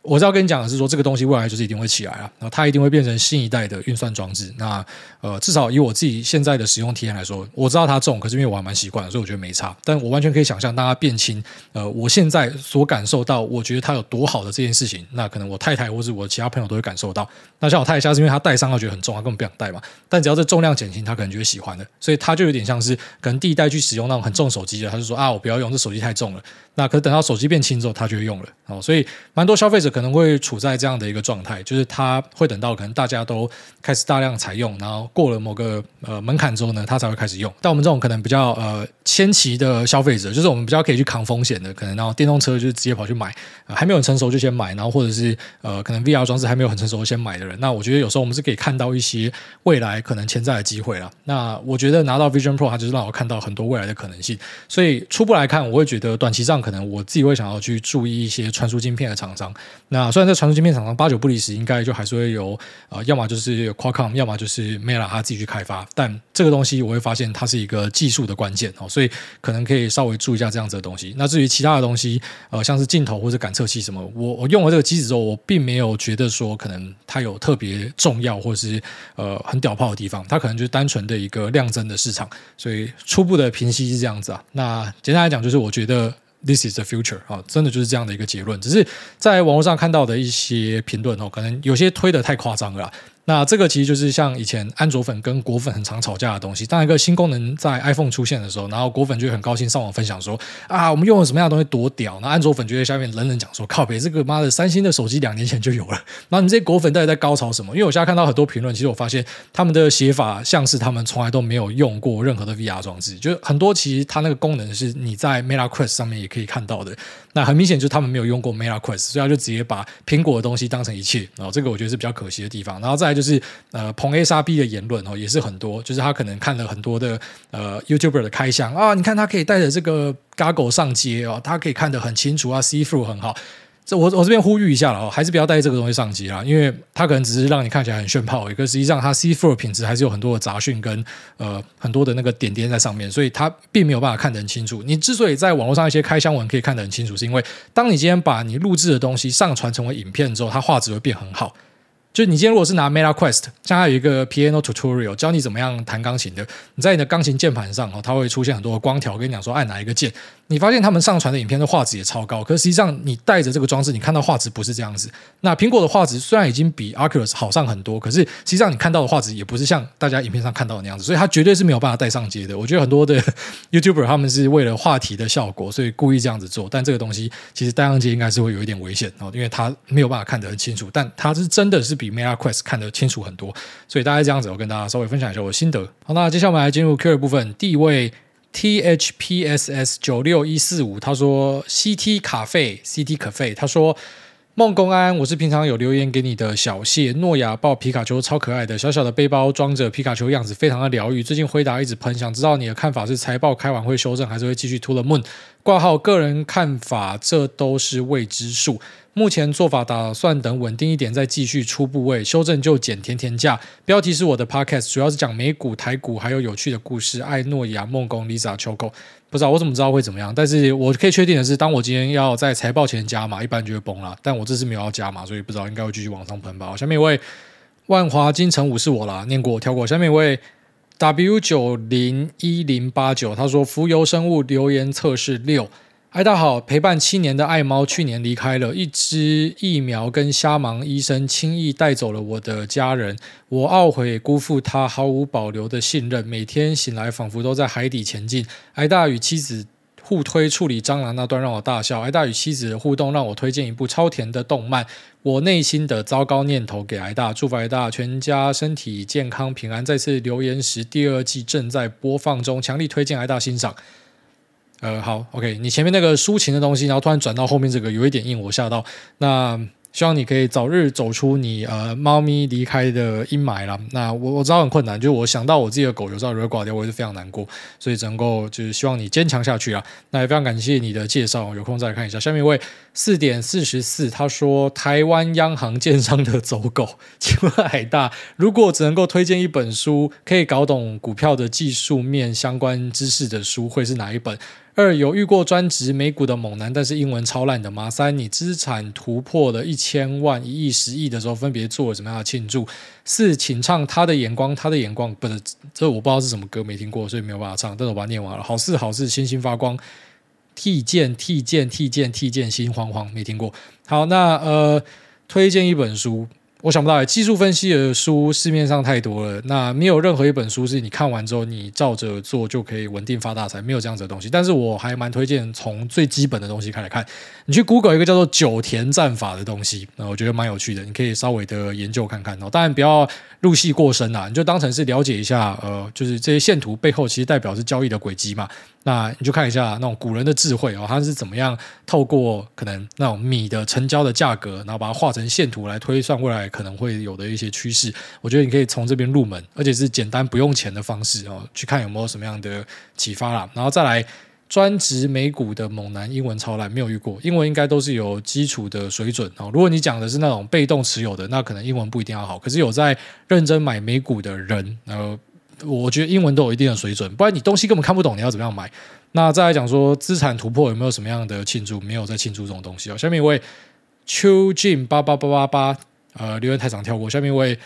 我是要跟你讲的是说，这个东西未来就是一定会起来啊，然后它一定会变成新一代的运算装置。那呃，至少以我自己现在的使用体验来说，我知道它重，可是因为我还蛮习惯的，所以我觉得没差。但我完全可以想象，当它变轻，呃，我现在所感受到，我觉得它有多好的这件事情，那可能我太太或是我其他朋友都会感受到。那像我太太，下是因为她戴上她觉得很重，她根本不想戴嘛。但只要这重量减轻，她可能就会喜欢的。所以她就有点像是可能第一代去使用那种很重手机的，她就说啊，我不要用这手机太重了。那可是等到手机变轻之后，他就会用了哦，所以蛮多消费者可能会处在这样的一个状态，就是它会等到可能大家都开始大量采用，然后过了某个呃门槛之后呢，它才会开始用。但我们这种可能比较呃先期的消费者，就是我们比较可以去扛风险的，可能然后电动车就直接跑去买，还没有很成熟就先买，然后或者是呃可能 VR 装置还没有很成熟先买的人，那我觉得有时候我们是可以看到一些未来可能潜在的机会了。那我觉得拿到 Vision Pro，它就是让我看到很多未来的可能性。所以初步来看，我会觉得短期上。可能我自己会想要去注意一些传输晶片的厂商。那虽然在传输芯片厂商八九不离十，应该就还是会有呃，要么就是 Qualcomm，要么就是 Meta 他自己去开发。但这个东西我会发现它是一个技术的关键哦，所以可能可以稍微注意一下这样子的东西。那至于其他的东西，呃，像是镜头或者感测器什么，我我用了这个机子之后，我并没有觉得说可能它有特别重要或者是呃很屌炮的地方。它可能就是单纯的一个量增的市场。所以初步的评析是这样子啊。那简单来讲，就是我觉得。This is the future 啊，真的就是这样的一个结论。只是在网络上看到的一些评论哦，可能有些推的太夸张了。那这个其实就是像以前安卓粉跟果粉很常吵架的东西。当一个新功能在 iPhone 出现的时候，然后果粉就很高兴上网分享说啊，我们用了什么样的东西多屌。那安卓粉就在下面冷冷讲说，靠北，这个妈的三星的手机两年前就有了。那你这些果粉到底在高潮什么？因为我现在看到很多评论，其实我发现他们的写法像是他们从来都没有用过任何的 VR 装置，就很多其实它那个功能是你在 Meta Quest 上面也可以看到的。那很明显就是他们没有用过 Meta Quest，所以他就直接把苹果的东西当成一切。然后这个我觉得是比较可惜的地方。然后再就是呃。彭 A 杀 B 的言论哦，也是很多，就是他可能看了很多的呃 YouTuber 的开箱啊，你看他可以带着这个 Goggle 上街哦，他可以看得很清楚啊，See through 很好。这我我这边呼吁一下了哦，还是不要带这个东西上街啦，因为它可能只是让你看起来很炫炮，一个实际上它 See through 品质还是有很多的杂讯跟呃很多的那个点点在上面，所以它并没有办法看得很清楚。你之所以在网络上一些开箱文可以看得很清楚，是因为当你今天把你录制的东西上传成为影片之后，它画质会变很好。就你今天如果是拿 Meta Quest，像它有一个 Piano Tutorial 教你怎么样弹钢琴的，你在你的钢琴键盘上哦，它会出现很多的光条，跟你讲说按哪一个键。你发现他们上传的影片的画质也超高，可实际上你带着这个装置，你看到画质不是这样子。那苹果的画质虽然已经比 Oculus 好上很多，可是实际上你看到的画质也不是像大家影片上看到的那样子，所以它绝对是没有办法带上街的。我觉得很多的 YouTuber 他们是为了话题的效果，所以故意这样子做，但这个东西其实带上街应该是会有一点危险哦，因为它没有办法看得很清楚，但它是真的是比 Meta Quest 看得清楚很多，所以大概这样子，我跟大家稍微分享一下我的心得。好，那接下来我们来进入 Q 的部分。第一位 T H P S S 九六一四五，他说 C T 卡费 C T 可费，他说孟公安，我是平常有留言给你的小谢，诺亚抱皮卡丘超可爱的，小小的背包装着皮卡丘样子，非常的疗愈。最近辉达一直喷，想知道你的看法是财报开完会修正，还是会继续 to the moon？挂号个人看法，这都是未知数。目前做法打算等稳定一点再继续出部位，修正就减甜甜价。标题是我的 podcast，主要是讲美股、台股还有有趣的故事。爱诺亚、梦工、Lisa、秋狗，不知道我怎么知道会怎么样，但是我可以确定的是，当我今天要在财报前加码，一般就会崩了。但我这次没有要加码，所以不知道应该会继续往上喷吧。下面一位万华金城武是我啦，念过跳过。下面一位 W 九零一零八九，他说浮游生物留言测试六。艾，大好，陪伴七年的爱猫去年离开了，一只疫苗跟瞎忙医生轻易带走了我的家人，我懊悔辜负他毫无保留的信任，每天醒来仿佛都在海底前进。艾大与妻子互推处理蟑螂那段让我大笑，挨大与妻子的互动让我推荐一部超甜的动漫。我内心的糟糕念头给挨大，祝福挨大全家身体健康平安。再次留言时，第二季正在播放中，强力推荐挨大欣赏。呃，好，OK，你前面那个抒情的东西，然后突然转到后面这个有一点硬，我吓到。那希望你可以早日走出你呃猫咪离开的阴霾啦。那我我知道很困难，就是我想到我自己的狗有朝一日挂掉，我也是非常难过。所以只能够就是希望你坚强下去啊。那也非常感谢你的介绍，有空再来看一下。下面一位四点四十四，他说台湾央行建商的走狗，请问海大，如果只能够推荐一本书，可以搞懂股票的技术面相关知识的书，会是哪一本？二有遇过专职美股的猛男，但是英文超烂的吗？三你资产突破了一千万、一亿、十亿的时候，分别做了什么样的庆祝？四请唱他的眼光，他的眼光不是这我不知道是什么歌，没听过，所以没有办法唱。但是我把它念完了。好事好事，星星发光，替剑替剑替剑替剑心慌慌，没听过。好，那呃，推荐一本书。我想不到，技术分析的书市面上太多了，那没有任何一本书是你看完之后你照着做就可以稳定发大财，没有这样子的东西。但是我还蛮推荐从最基本的东西开始看，你去 Google 一个叫做九田战法的东西，那我觉得蛮有趣的，你可以稍微的研究看看哦。当然不要入戏过深啦，你就当成是了解一下，呃，就是这些线图背后其实代表是交易的轨迹嘛。那你就看一下那种古人的智慧哦，他是怎么样透过可能那种米的成交的价格，然后把它画成线图来推算未来可能会有的一些趋势。我觉得你可以从这边入门，而且是简单不用钱的方式哦，去看有没有什么样的启发啦。然后再来专职美股的猛男，英文超烂，没有遇过，英文应该都是有基础的水准哦。如果你讲的是那种被动持有的，那可能英文不一定要好。可是有在认真买美股的人，呃。我觉得英文都有一定的水准，不然你东西根本看不懂，你要怎么样买？那再来讲说资产突破有没有什么样的庆祝？没有在庆祝这种东西哦。下面一位邱进八八八八八，呃，留言太长跳过。下面一位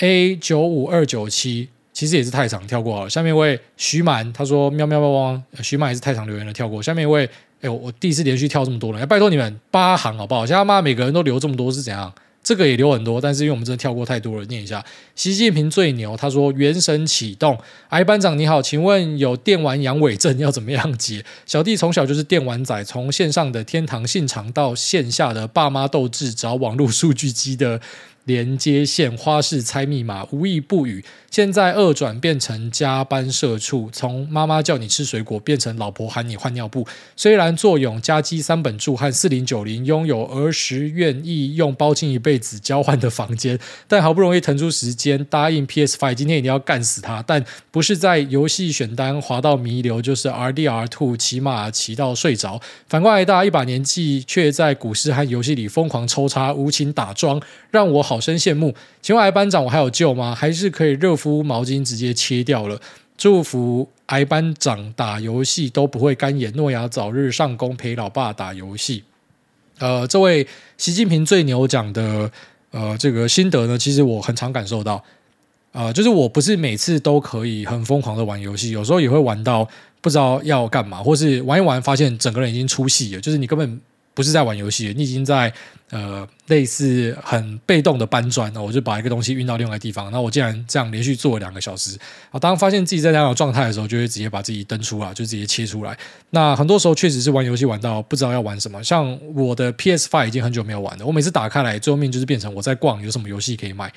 A 九五二九七，其实也是太长跳过了。下面一位徐满，他说喵喵汪汪，徐满也是太长留言了，跳过。下面一位，哎，我第一次连续跳这么多人，拜托你们八行好不好？现在妈每个人都留这么多是怎样？这个也留很多，但是因为我们真的跳过太多了，念一下。习近平最牛，他说：“原神启动，哎，班长你好，请问有电玩阳痿症要怎么样解？小弟从小就是电玩仔，从线上的天堂信长到线下的爸妈斗智找网络数据机的。”连接线花式猜密码，无意不语。现在二转变成加班社畜，从妈妈叫你吃水果变成老婆喊你换尿布。虽然坐拥家机三本柱和四零九零，拥有儿时愿意用包亲一辈子交换的房间，但好不容易腾出时间答应 PS Five，今天一定要干死他。但不是在游戏选单滑到弥留，就是 RDR Two 骑马骑到睡着。反观来大家一把年纪，却在股市和游戏里疯狂抽插，无情打桩，让我好。好生羡慕，请问癌班长，我还有救吗？还是可以热敷毛巾直接切掉了？祝福癌班长打游戏都不会干眼，诺亚早日上工陪老爸打游戏。呃，这位习近平最牛讲的呃这个心得呢，其实我很常感受到，呃，就是我不是每次都可以很疯狂的玩游戏，有时候也会玩到不知道要干嘛，或是玩一玩发现整个人已经出戏了，就是你根本。不是在玩游戏，你已经在呃类似很被动的搬砖，那我就把一个东西运到另外一个地方。那我竟然这样连续做了两个小时，啊，当发现自己在这样的状态的时候，就会直接把自己登出来，就直接切出来。那很多时候确实是玩游戏玩到不知道要玩什么，像我的 PS Five 已经很久没有玩了，我每次打开来，最后面就是变成我在逛有什么游戏可以买。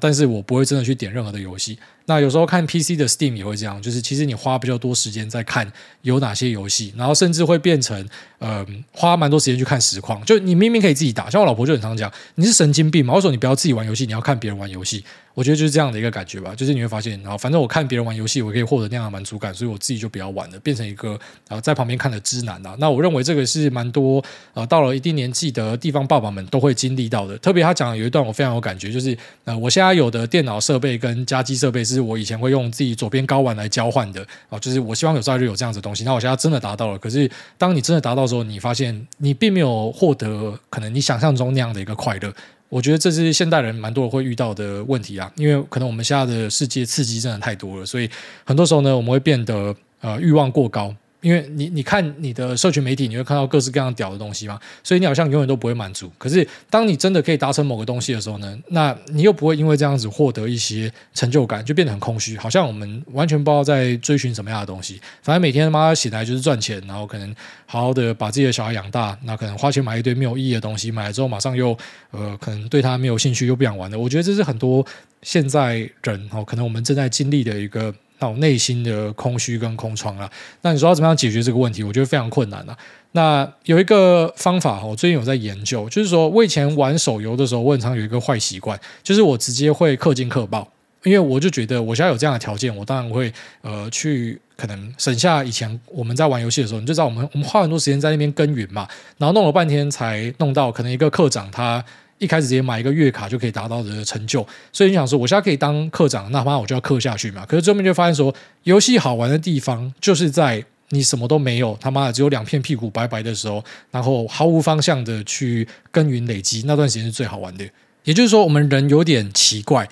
但是我不会真的去点任何的游戏。那有时候看 PC 的 Steam 也会这样，就是其实你花比较多时间在看有哪些游戏，然后甚至会变成呃花蛮多时间去看实况。就你明明可以自己打，像我老婆就很常讲，你是神经病嘛？我说你不要自己玩游戏，你要看别人玩游戏？我觉得就是这样的一个感觉吧。就是你会发现，然后反正我看别人玩游戏，我可以获得那样的满足感，所以我自己就不要玩了，变成一个然后在旁边看的知男啊。那我认为这个是蛮多呃到了一定年纪的地方爸爸们都会经历到的。特别他讲的有一段我非常有感觉，就是呃我现在有的电脑设备跟家机设备是是我以前会用自己左边睾丸来交换的啊，就是我希望有朝一日有这样子的东西。那我现在真的达到了，可是当你真的达到的时候，你发现你并没有获得可能你想象中那样的一个快乐。我觉得这是现代人蛮多会遇到的问题啊，因为可能我们现在的世界刺激真的太多了，所以很多时候呢，我们会变得呃欲望过高。因为你你看你的社群媒体，你会看到各式各样屌的东西嘛，所以你好像永远都不会满足。可是当你真的可以达成某个东西的时候呢，那你又不会因为这样子获得一些成就感，就变得很空虚，好像我们完全不知道在追寻什么样的东西。反正每天他妈醒来就是赚钱，然后可能好好的把自己的小孩养大，那可能花钱买一堆没有意义的东西，买了之后马上又呃可能对他没有兴趣，又不想玩的。我觉得这是很多现在人哦，可能我们正在经历的一个。那种内心的空虚跟空窗啊，那你说要怎么样解决这个问题？我觉得非常困难啊。那有一个方法，我最近有在研究，就是说我以前玩手游的时候，我很常有一个坏习惯，就是我直接会氪金氪爆，因为我就觉得我现在有这样的条件，我当然会呃去可能省下以前我们在玩游戏的时候，你就知道我们我们花很多时间在那边耕耘嘛，然后弄了半天才弄到可能一个课长他。一开始直接买一个月卡就可以达到的成就，所以你想说，我现在可以当课长，那妈我就要氪下去嘛。可是最后面就发现说，游戏好玩的地方就是在你什么都没有，他妈的只有两片屁股白白的时候，然后毫无方向的去耕耘累积，那段时间是最好玩的。也就是说，我们人有点奇怪。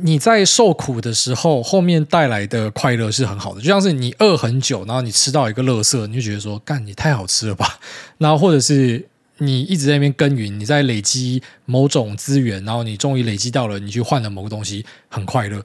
你在受苦的时候，后面带来的快乐是很好的，就像是你饿很久，然后你吃到一个乐色，你就觉得说，干，你太好吃了吧？然后或者是你一直在那边耕耘，你在累积某种资源，然后你终于累积到了，你去换了某个东西，很快乐。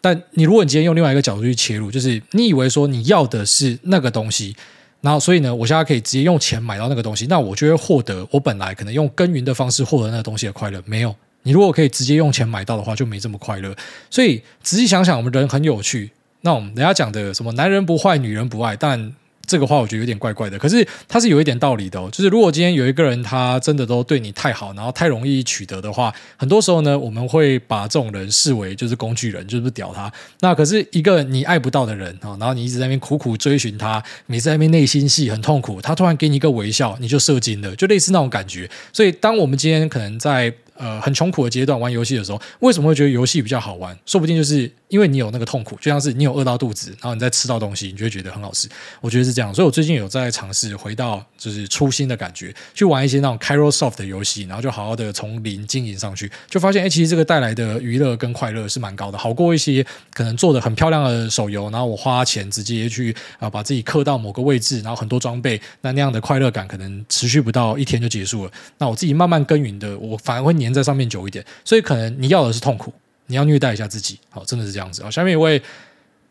但你如果你今天用另外一个角度去切入，就是你以为说你要的是那个东西，然后所以呢，我现在可以直接用钱买到那个东西，那我就会获得我本来可能用耕耘的方式获得那个东西的快乐，没有。你如果可以直接用钱买到的话，就没这么快乐。所以仔细想想，我们人很有趣。那我们人家讲的什么“男人不坏，女人不爱”，但这个话我觉得有点怪怪的。可是它是有一点道理的哦。就是如果今天有一个人他真的都对你太好，然后太容易取得的话，很多时候呢，我们会把这种人视为就是工具人，就是屌他。那可是一个你爱不到的人啊，然后你一直在那边苦苦追寻他，你在那边内心戏很痛苦，他突然给你一个微笑，你就射精了，就类似那种感觉。所以当我们今天可能在呃，很穷苦的阶段玩游戏的时候，为什么会觉得游戏比较好玩？说不定就是因为你有那个痛苦，就像是你有饿到肚子，然后你再吃到东西，你就会觉得很好吃。我觉得是这样，所以我最近有在尝试回到就是初心的感觉，去玩一些那种 KAROSOFT 的游戏，然后就好好的从零经营上去，就发现哎，其实这个带来的娱乐跟快乐是蛮高的，好过一些可能做的很漂亮的手游，然后我花钱直接去啊把自己刻到某个位置，然后很多装备，那那样的快乐感可能持续不到一天就结束了。那我自己慢慢耕耘的，我反而会黏在上面久一点，所以可能你要的是痛苦，你要虐待一下自己，好，真的是这样子好。下面一位，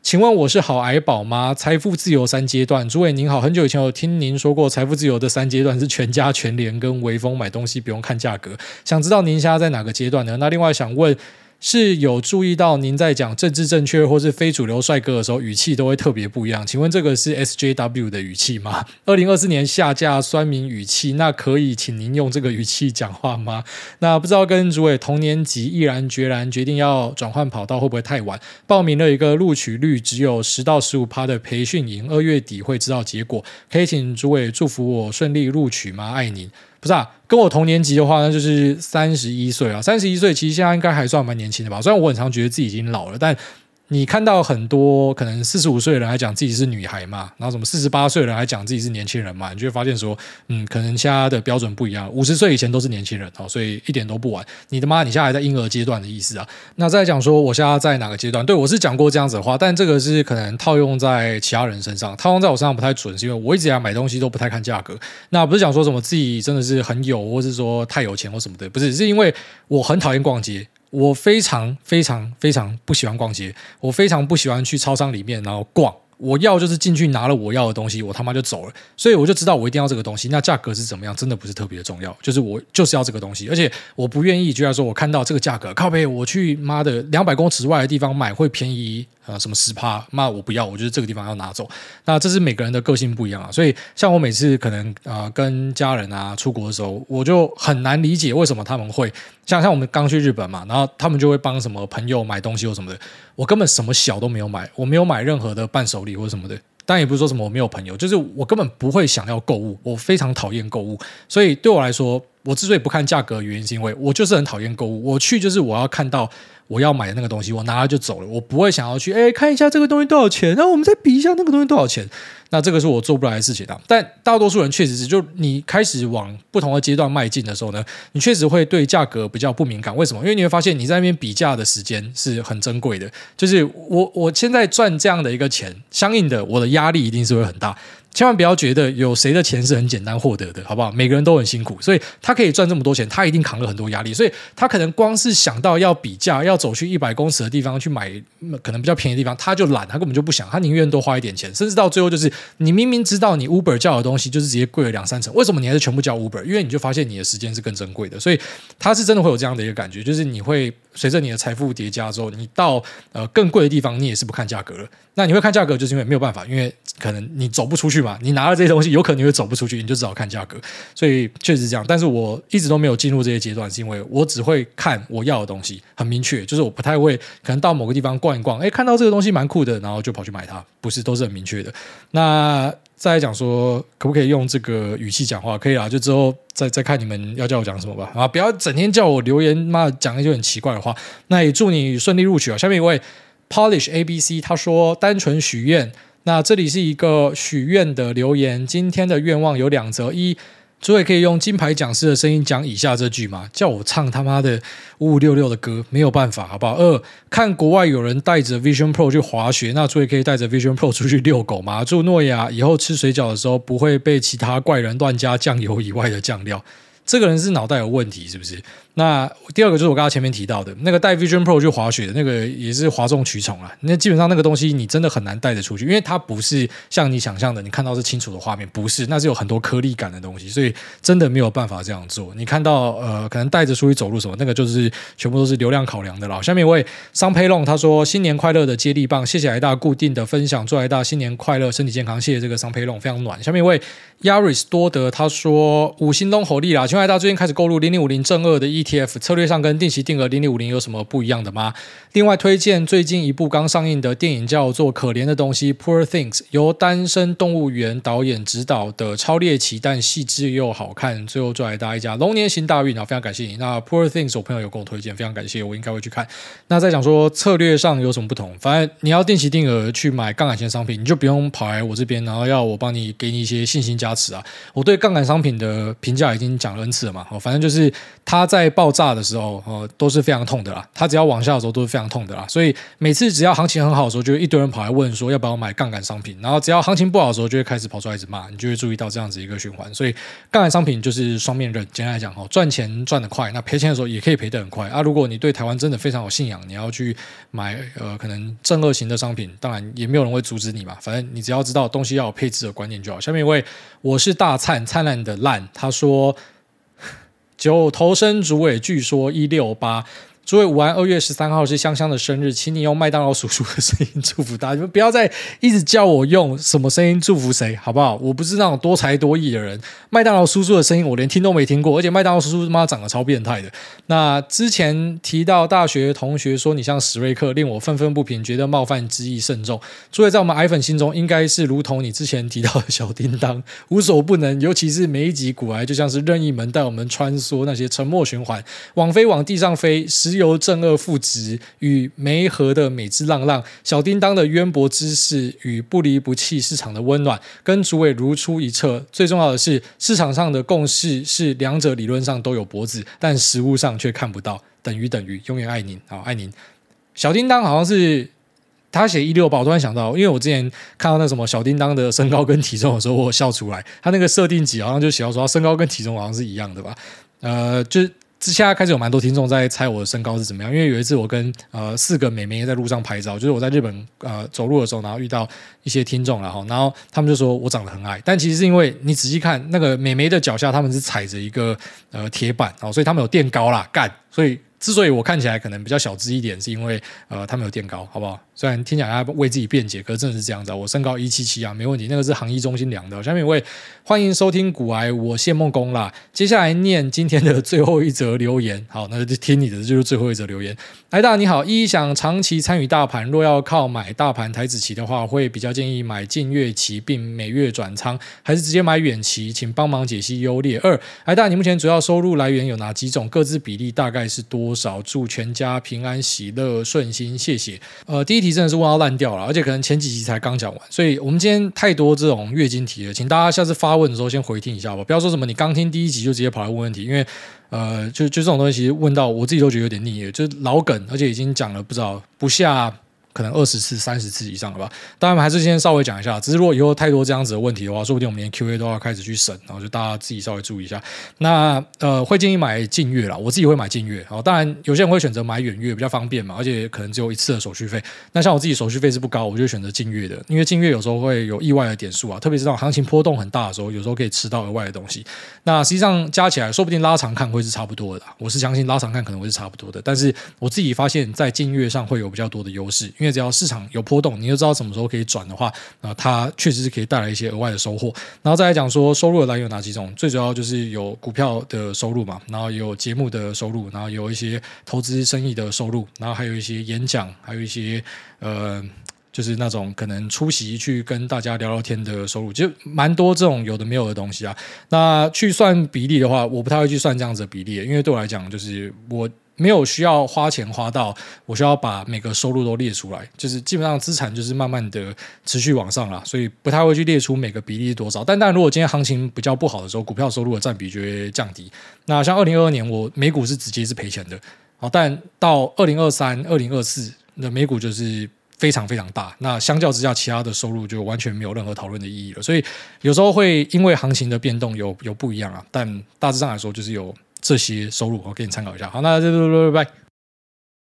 请问我是好癌宝吗？财富自由三阶段，诸位您好，很久以前有听您说过，财富自由的三阶段是全家全联跟微风买东西不用看价格，想知道您现在在哪个阶段呢？那另外想问。是有注意到您在讲政治正确或是非主流帅哥的时候，语气都会特别不一样。请问这个是 SJW 的语气吗？二零二四年下架酸民语气，那可以请您用这个语气讲话吗？那不知道跟主委同年级毅然决然决定要转换跑道会不会太晚？报名了一个录取率只有十到十五趴的培训营，二月底会知道结果。可以请主委祝福我顺利录取吗？爱您。不是啊，跟我同年级的话，那就是三十一岁啊。三十一岁其实现在应该还算蛮年轻的吧？虽然我很常觉得自己已经老了，但。你看到很多可能四十五岁的人还讲自己是女孩嘛，然后什么四十八岁的人还讲自己是年轻人嘛，你就会发现说，嗯，可能现在的标准不一样。五十岁以前都是年轻人，好，所以一点都不晚。你的妈，你现在还在婴儿阶段的意思啊？那再讲说我现在在哪个阶段？对，我是讲过这样子的话，但这个是可能套用在其他人身上，套用在我身上不太准，是因为我一直以来买东西都不太看价格。那不是讲说什么自己真的是很有，或是说太有钱或什么的，不是，是因为我很讨厌逛街。我非常非常非常不喜欢逛街，我非常不喜欢去超商里面然后逛。我要就是进去拿了我要的东西，我他妈就走了。所以我就知道我一定要这个东西。那价格是怎么样，真的不是特别的重要。就是我就是要这个东西，而且我不愿意，居然说我看到这个价格靠背，我去妈的两百公尺外的地方买会便宜。啊，什么十趴？那我不要，我觉得这个地方要拿走。那这是每个人的个性不一样啊，所以像我每次可能啊、跟家人啊出国的时候，我就很难理解为什么他们会像像我们刚去日本嘛，然后他们就会帮什么朋友买东西或什么的，我根本什么小都没有买，我没有买任何的伴手礼或什么的。但也不是说什么我没有朋友，就是我根本不会想要购物，我非常讨厌购物。所以对我来说，我之所以不看价格原因是因为我就是很讨厌购物，我去就是我要看到。我要买的那个东西，我拿了就走了，我不会想要去哎看一下这个东西多少钱，然后我们再比一下那个东西多少钱。那这个是我做不来的事情啊。但大多数人确实是，就你开始往不同的阶段迈进的时候呢，你确实会对价格比较不敏感。为什么？因为你会发现你在那边比价的时间是很珍贵的。就是我我现在赚这样的一个钱，相应的我的压力一定是会很大。千万不要觉得有谁的钱是很简单获得的，好不好？每个人都很辛苦，所以他可以赚这么多钱，他一定扛了很多压力，所以他可能光是想到要比价，要走去一百公尺的地方去买，可能比较便宜的地方，他就懒，他根本就不想，他宁愿多花一点钱，甚至到最后就是你明明知道你 Uber 叫的东西就是直接贵了两三成，为什么你还是全部叫 Uber？因为你就发现你的时间是更珍贵的，所以他是真的会有这样的一个感觉，就是你会随着你的财富叠加之后，你到呃更贵的地方，你也是不看价格了。那你会看价格，就是因为没有办法，因为可能你走不出去嘛，你拿了这些东西，有可能你会走不出去，你就只好看价格。所以确实是这样，但是我一直都没有进入这些阶段，是因为我只会看我要的东西，很明确，就是我不太会可能到某个地方逛一逛，哎，看到这个东西蛮酷的，然后就跑去买它，不是都是很明确的。那再来讲说，可不可以用这个语气讲话？可以啊，就之后再再看你们要叫我讲什么吧。啊，不要整天叫我留言，妈讲一些很奇怪的话。那也祝你顺利录取啊。下面一位。Polish ABC，他说单纯许愿那这里是一个许愿的留言，今天的愿望有两则：一，诸位可以用金牌讲师的声音讲以下这句吗？叫我唱他妈的五五六六的歌，没有办法，好不好？二，看国外有人带着 Vision Pro 去滑雪，那诸位可以带着 Vision Pro 出去遛狗吗？祝诺亚以后吃水饺的时候不会被其他怪人乱加酱油以外的酱料。这个人是脑袋有问题，是不是？那第二个就是我刚刚前面提到的那个带 Vision Pro 去滑雪的那个，也是哗众取宠啊。那基本上那个东西你真的很难带得出去，因为它不是像你想象的，你看到是清楚的画面，不是，那是有很多颗粒感的东西，所以真的没有办法这样做。你看到呃，可能带着出去走路什么，那个就是全部都是流量考量的了。下面一位桑培龙他说：“新年快乐的接力棒，谢谢艾大固定的分享，祝艾大新年快乐，身体健康。”谢谢这个桑培龙，非常暖。下面一位 Yaris 多德他说：“五星东火力啦，请艾大最近开始购入零零五零正二的一 ETF 策略上。”跟定期定额零零五零有什么不一样的吗？另外推荐最近一部刚上映的电影，叫做《可怜的东西》（Poor Things），由单身动物园导演执导的超猎奇但细致又好看。最后祝大家一家龙年行大运啊！非常感谢你。那《Poor Things》我朋友有跟我推荐，非常感谢，我应该会去看。那再讲说策略上有什么不同？反正你要定期定额去买杠杆型商品，你就不用跑来我这边，然后要我帮你给你一些信心加持啊。我对杠杆商品的评价已经讲了 N 次了嘛。反正就是它在爆炸的时候。哦，都是非常痛的啦。它只要往下的时候都是非常痛的啦。所以每次只要行情很好的时候，就一堆人跑来问说要不要买杠杆商品。然后只要行情不好的时候，就会开始跑出来一直骂。你就会注意到这样子一个循环。所以杠杆商品就是双面刃。简单来讲，哈，赚钱赚得快，那赔钱的时候也可以赔得很快啊。如果你对台湾真的非常有信仰，你要去买呃可能正二型的商品，当然也没有人会阻止你嘛。反正你只要知道东西要有配置的观念就好。下面一位，我是大灿灿烂的烂，他说。九头身主尾据说一六八。诸位午安，二月十三号是香香的生日，请你用麦当劳叔叔的声音祝福他。你们不要再一直叫我用什么声音祝福谁，好不好？我不是那种多才多艺的人。麦当劳叔叔的声音我连听都没听过，而且麦当劳叔叔他妈长得超变态的。那之前提到大学同学说你像史瑞克，令我愤愤不平，觉得冒犯之意甚重。诸位在我们矮粉心中，应该是如同你之前提到的小叮当，无所不能。尤其是每一集古癌，就像是任意门带我们穿梭那些沉默循环，往飞往地上飞，由正二负值与媒合的美之浪浪，小叮当的渊博知识与不离不弃市场的温暖，跟主委如出一辙。最重要的是，市场上的共识是两者理论上都有脖子，但实物上却看不到。等于等于，永远爱您，好爱您。小叮当好像是他写一六八，我突然想到，因为我之前看到那什么小叮当的身高跟体重的时候，我笑出来。他那个设定集好像就写到说，他身高跟体重好像是一样的吧？呃，就。现在开始有蛮多听众在猜我的身高是怎么样，因为有一次我跟呃四个美眉在路上拍照，就是我在日本呃走路的时候，然后遇到一些听众，然后然后他们就说我长得很矮，但其实是因为你仔细看那个美眉的脚下，他们是踩着一个呃铁板，然后所以他们有垫高啦，干，所以之所以我看起来可能比较小资一点，是因为呃他们有垫高，好不好？虽然听起来要为自己辩解，可是真的是这样子。啊我身高一七七啊，没问题。那个是行医中心量的。下面一位，欢迎收听股癌，我谢孟恭啦。接下来念今天的最后一则留言。好，那就听你的，就是最后一则留言。来大你好，一想长期参与大盘，若要靠买大盘台子期的话，会比较建议买近月期并每月转仓，还是直接买远期？请帮忙解析优劣。二，来大你目前主要收入来源有哪几种？各自比例大概是多多少？祝全家平安喜乐顺心，谢谢。呃，第一题。真的是问到烂掉了，而且可能前几集才刚讲完，所以我们今天太多这种月经题了，请大家下次发问的时候先回听一下吧，不要说什么你刚听第一集就直接跑来问问题，因为呃，就就这种东西问到我自己都觉得有点腻，就是老梗，而且已经讲了不知道不下。可能二十次、三十次以上了吧。当然，还是先稍微讲一下。只是如果以后太多这样子的问题的话，说不定我们连 Q&A 都要开始去审，然后就大家自己稍微注意一下。那呃，会建议买近月啦，我自己会买近月。好，当然有些人会选择买远月，比较方便嘛，而且可能只有一次的手续费。那像我自己手续费是不高，我就选择近月的，因为近月有时候会有意外的点数啊，特别是这种行情波动很大的时候，有时候可以吃到额外的东西。那实际上加起来，说不定拉长看会是差不多的。我是相信拉长看可能会是差不多的，但是我自己发现，在近月上会有比较多的优势，因为只要市场有波动，你就知道什么时候可以转的话，那，它确实是可以带来一些额外的收获。然后再来讲说收入来源有哪几种，最主要就是有股票的收入嘛，然后有节目的收入，然后有一些投资生意的收入，然后还有一些演讲，还有一些呃，就是那种可能出席去跟大家聊聊天的收入，就蛮多这种有的没有的东西啊。那去算比例的话，我不太会去算这样子的比例，因为对我来讲，就是我。没有需要花钱花到我需要把每个收入都列出来，就是基本上资产就是慢慢的持续往上了，所以不太会去列出每个比例是多少。但但如果今天行情比较不好的时候，股票收入的占比就会降低。那像二零二二年我美股是直接是赔钱的，好，但到二零二三、二零二四那美股就是。非常非常大，那相较之下，其他的收入就完全没有任何讨论的意义了。所以有时候会因为行情的变动有有不一样啊，但大致上来说就是有这些收入，我给你参考一下。好，那就拜拜拜拜。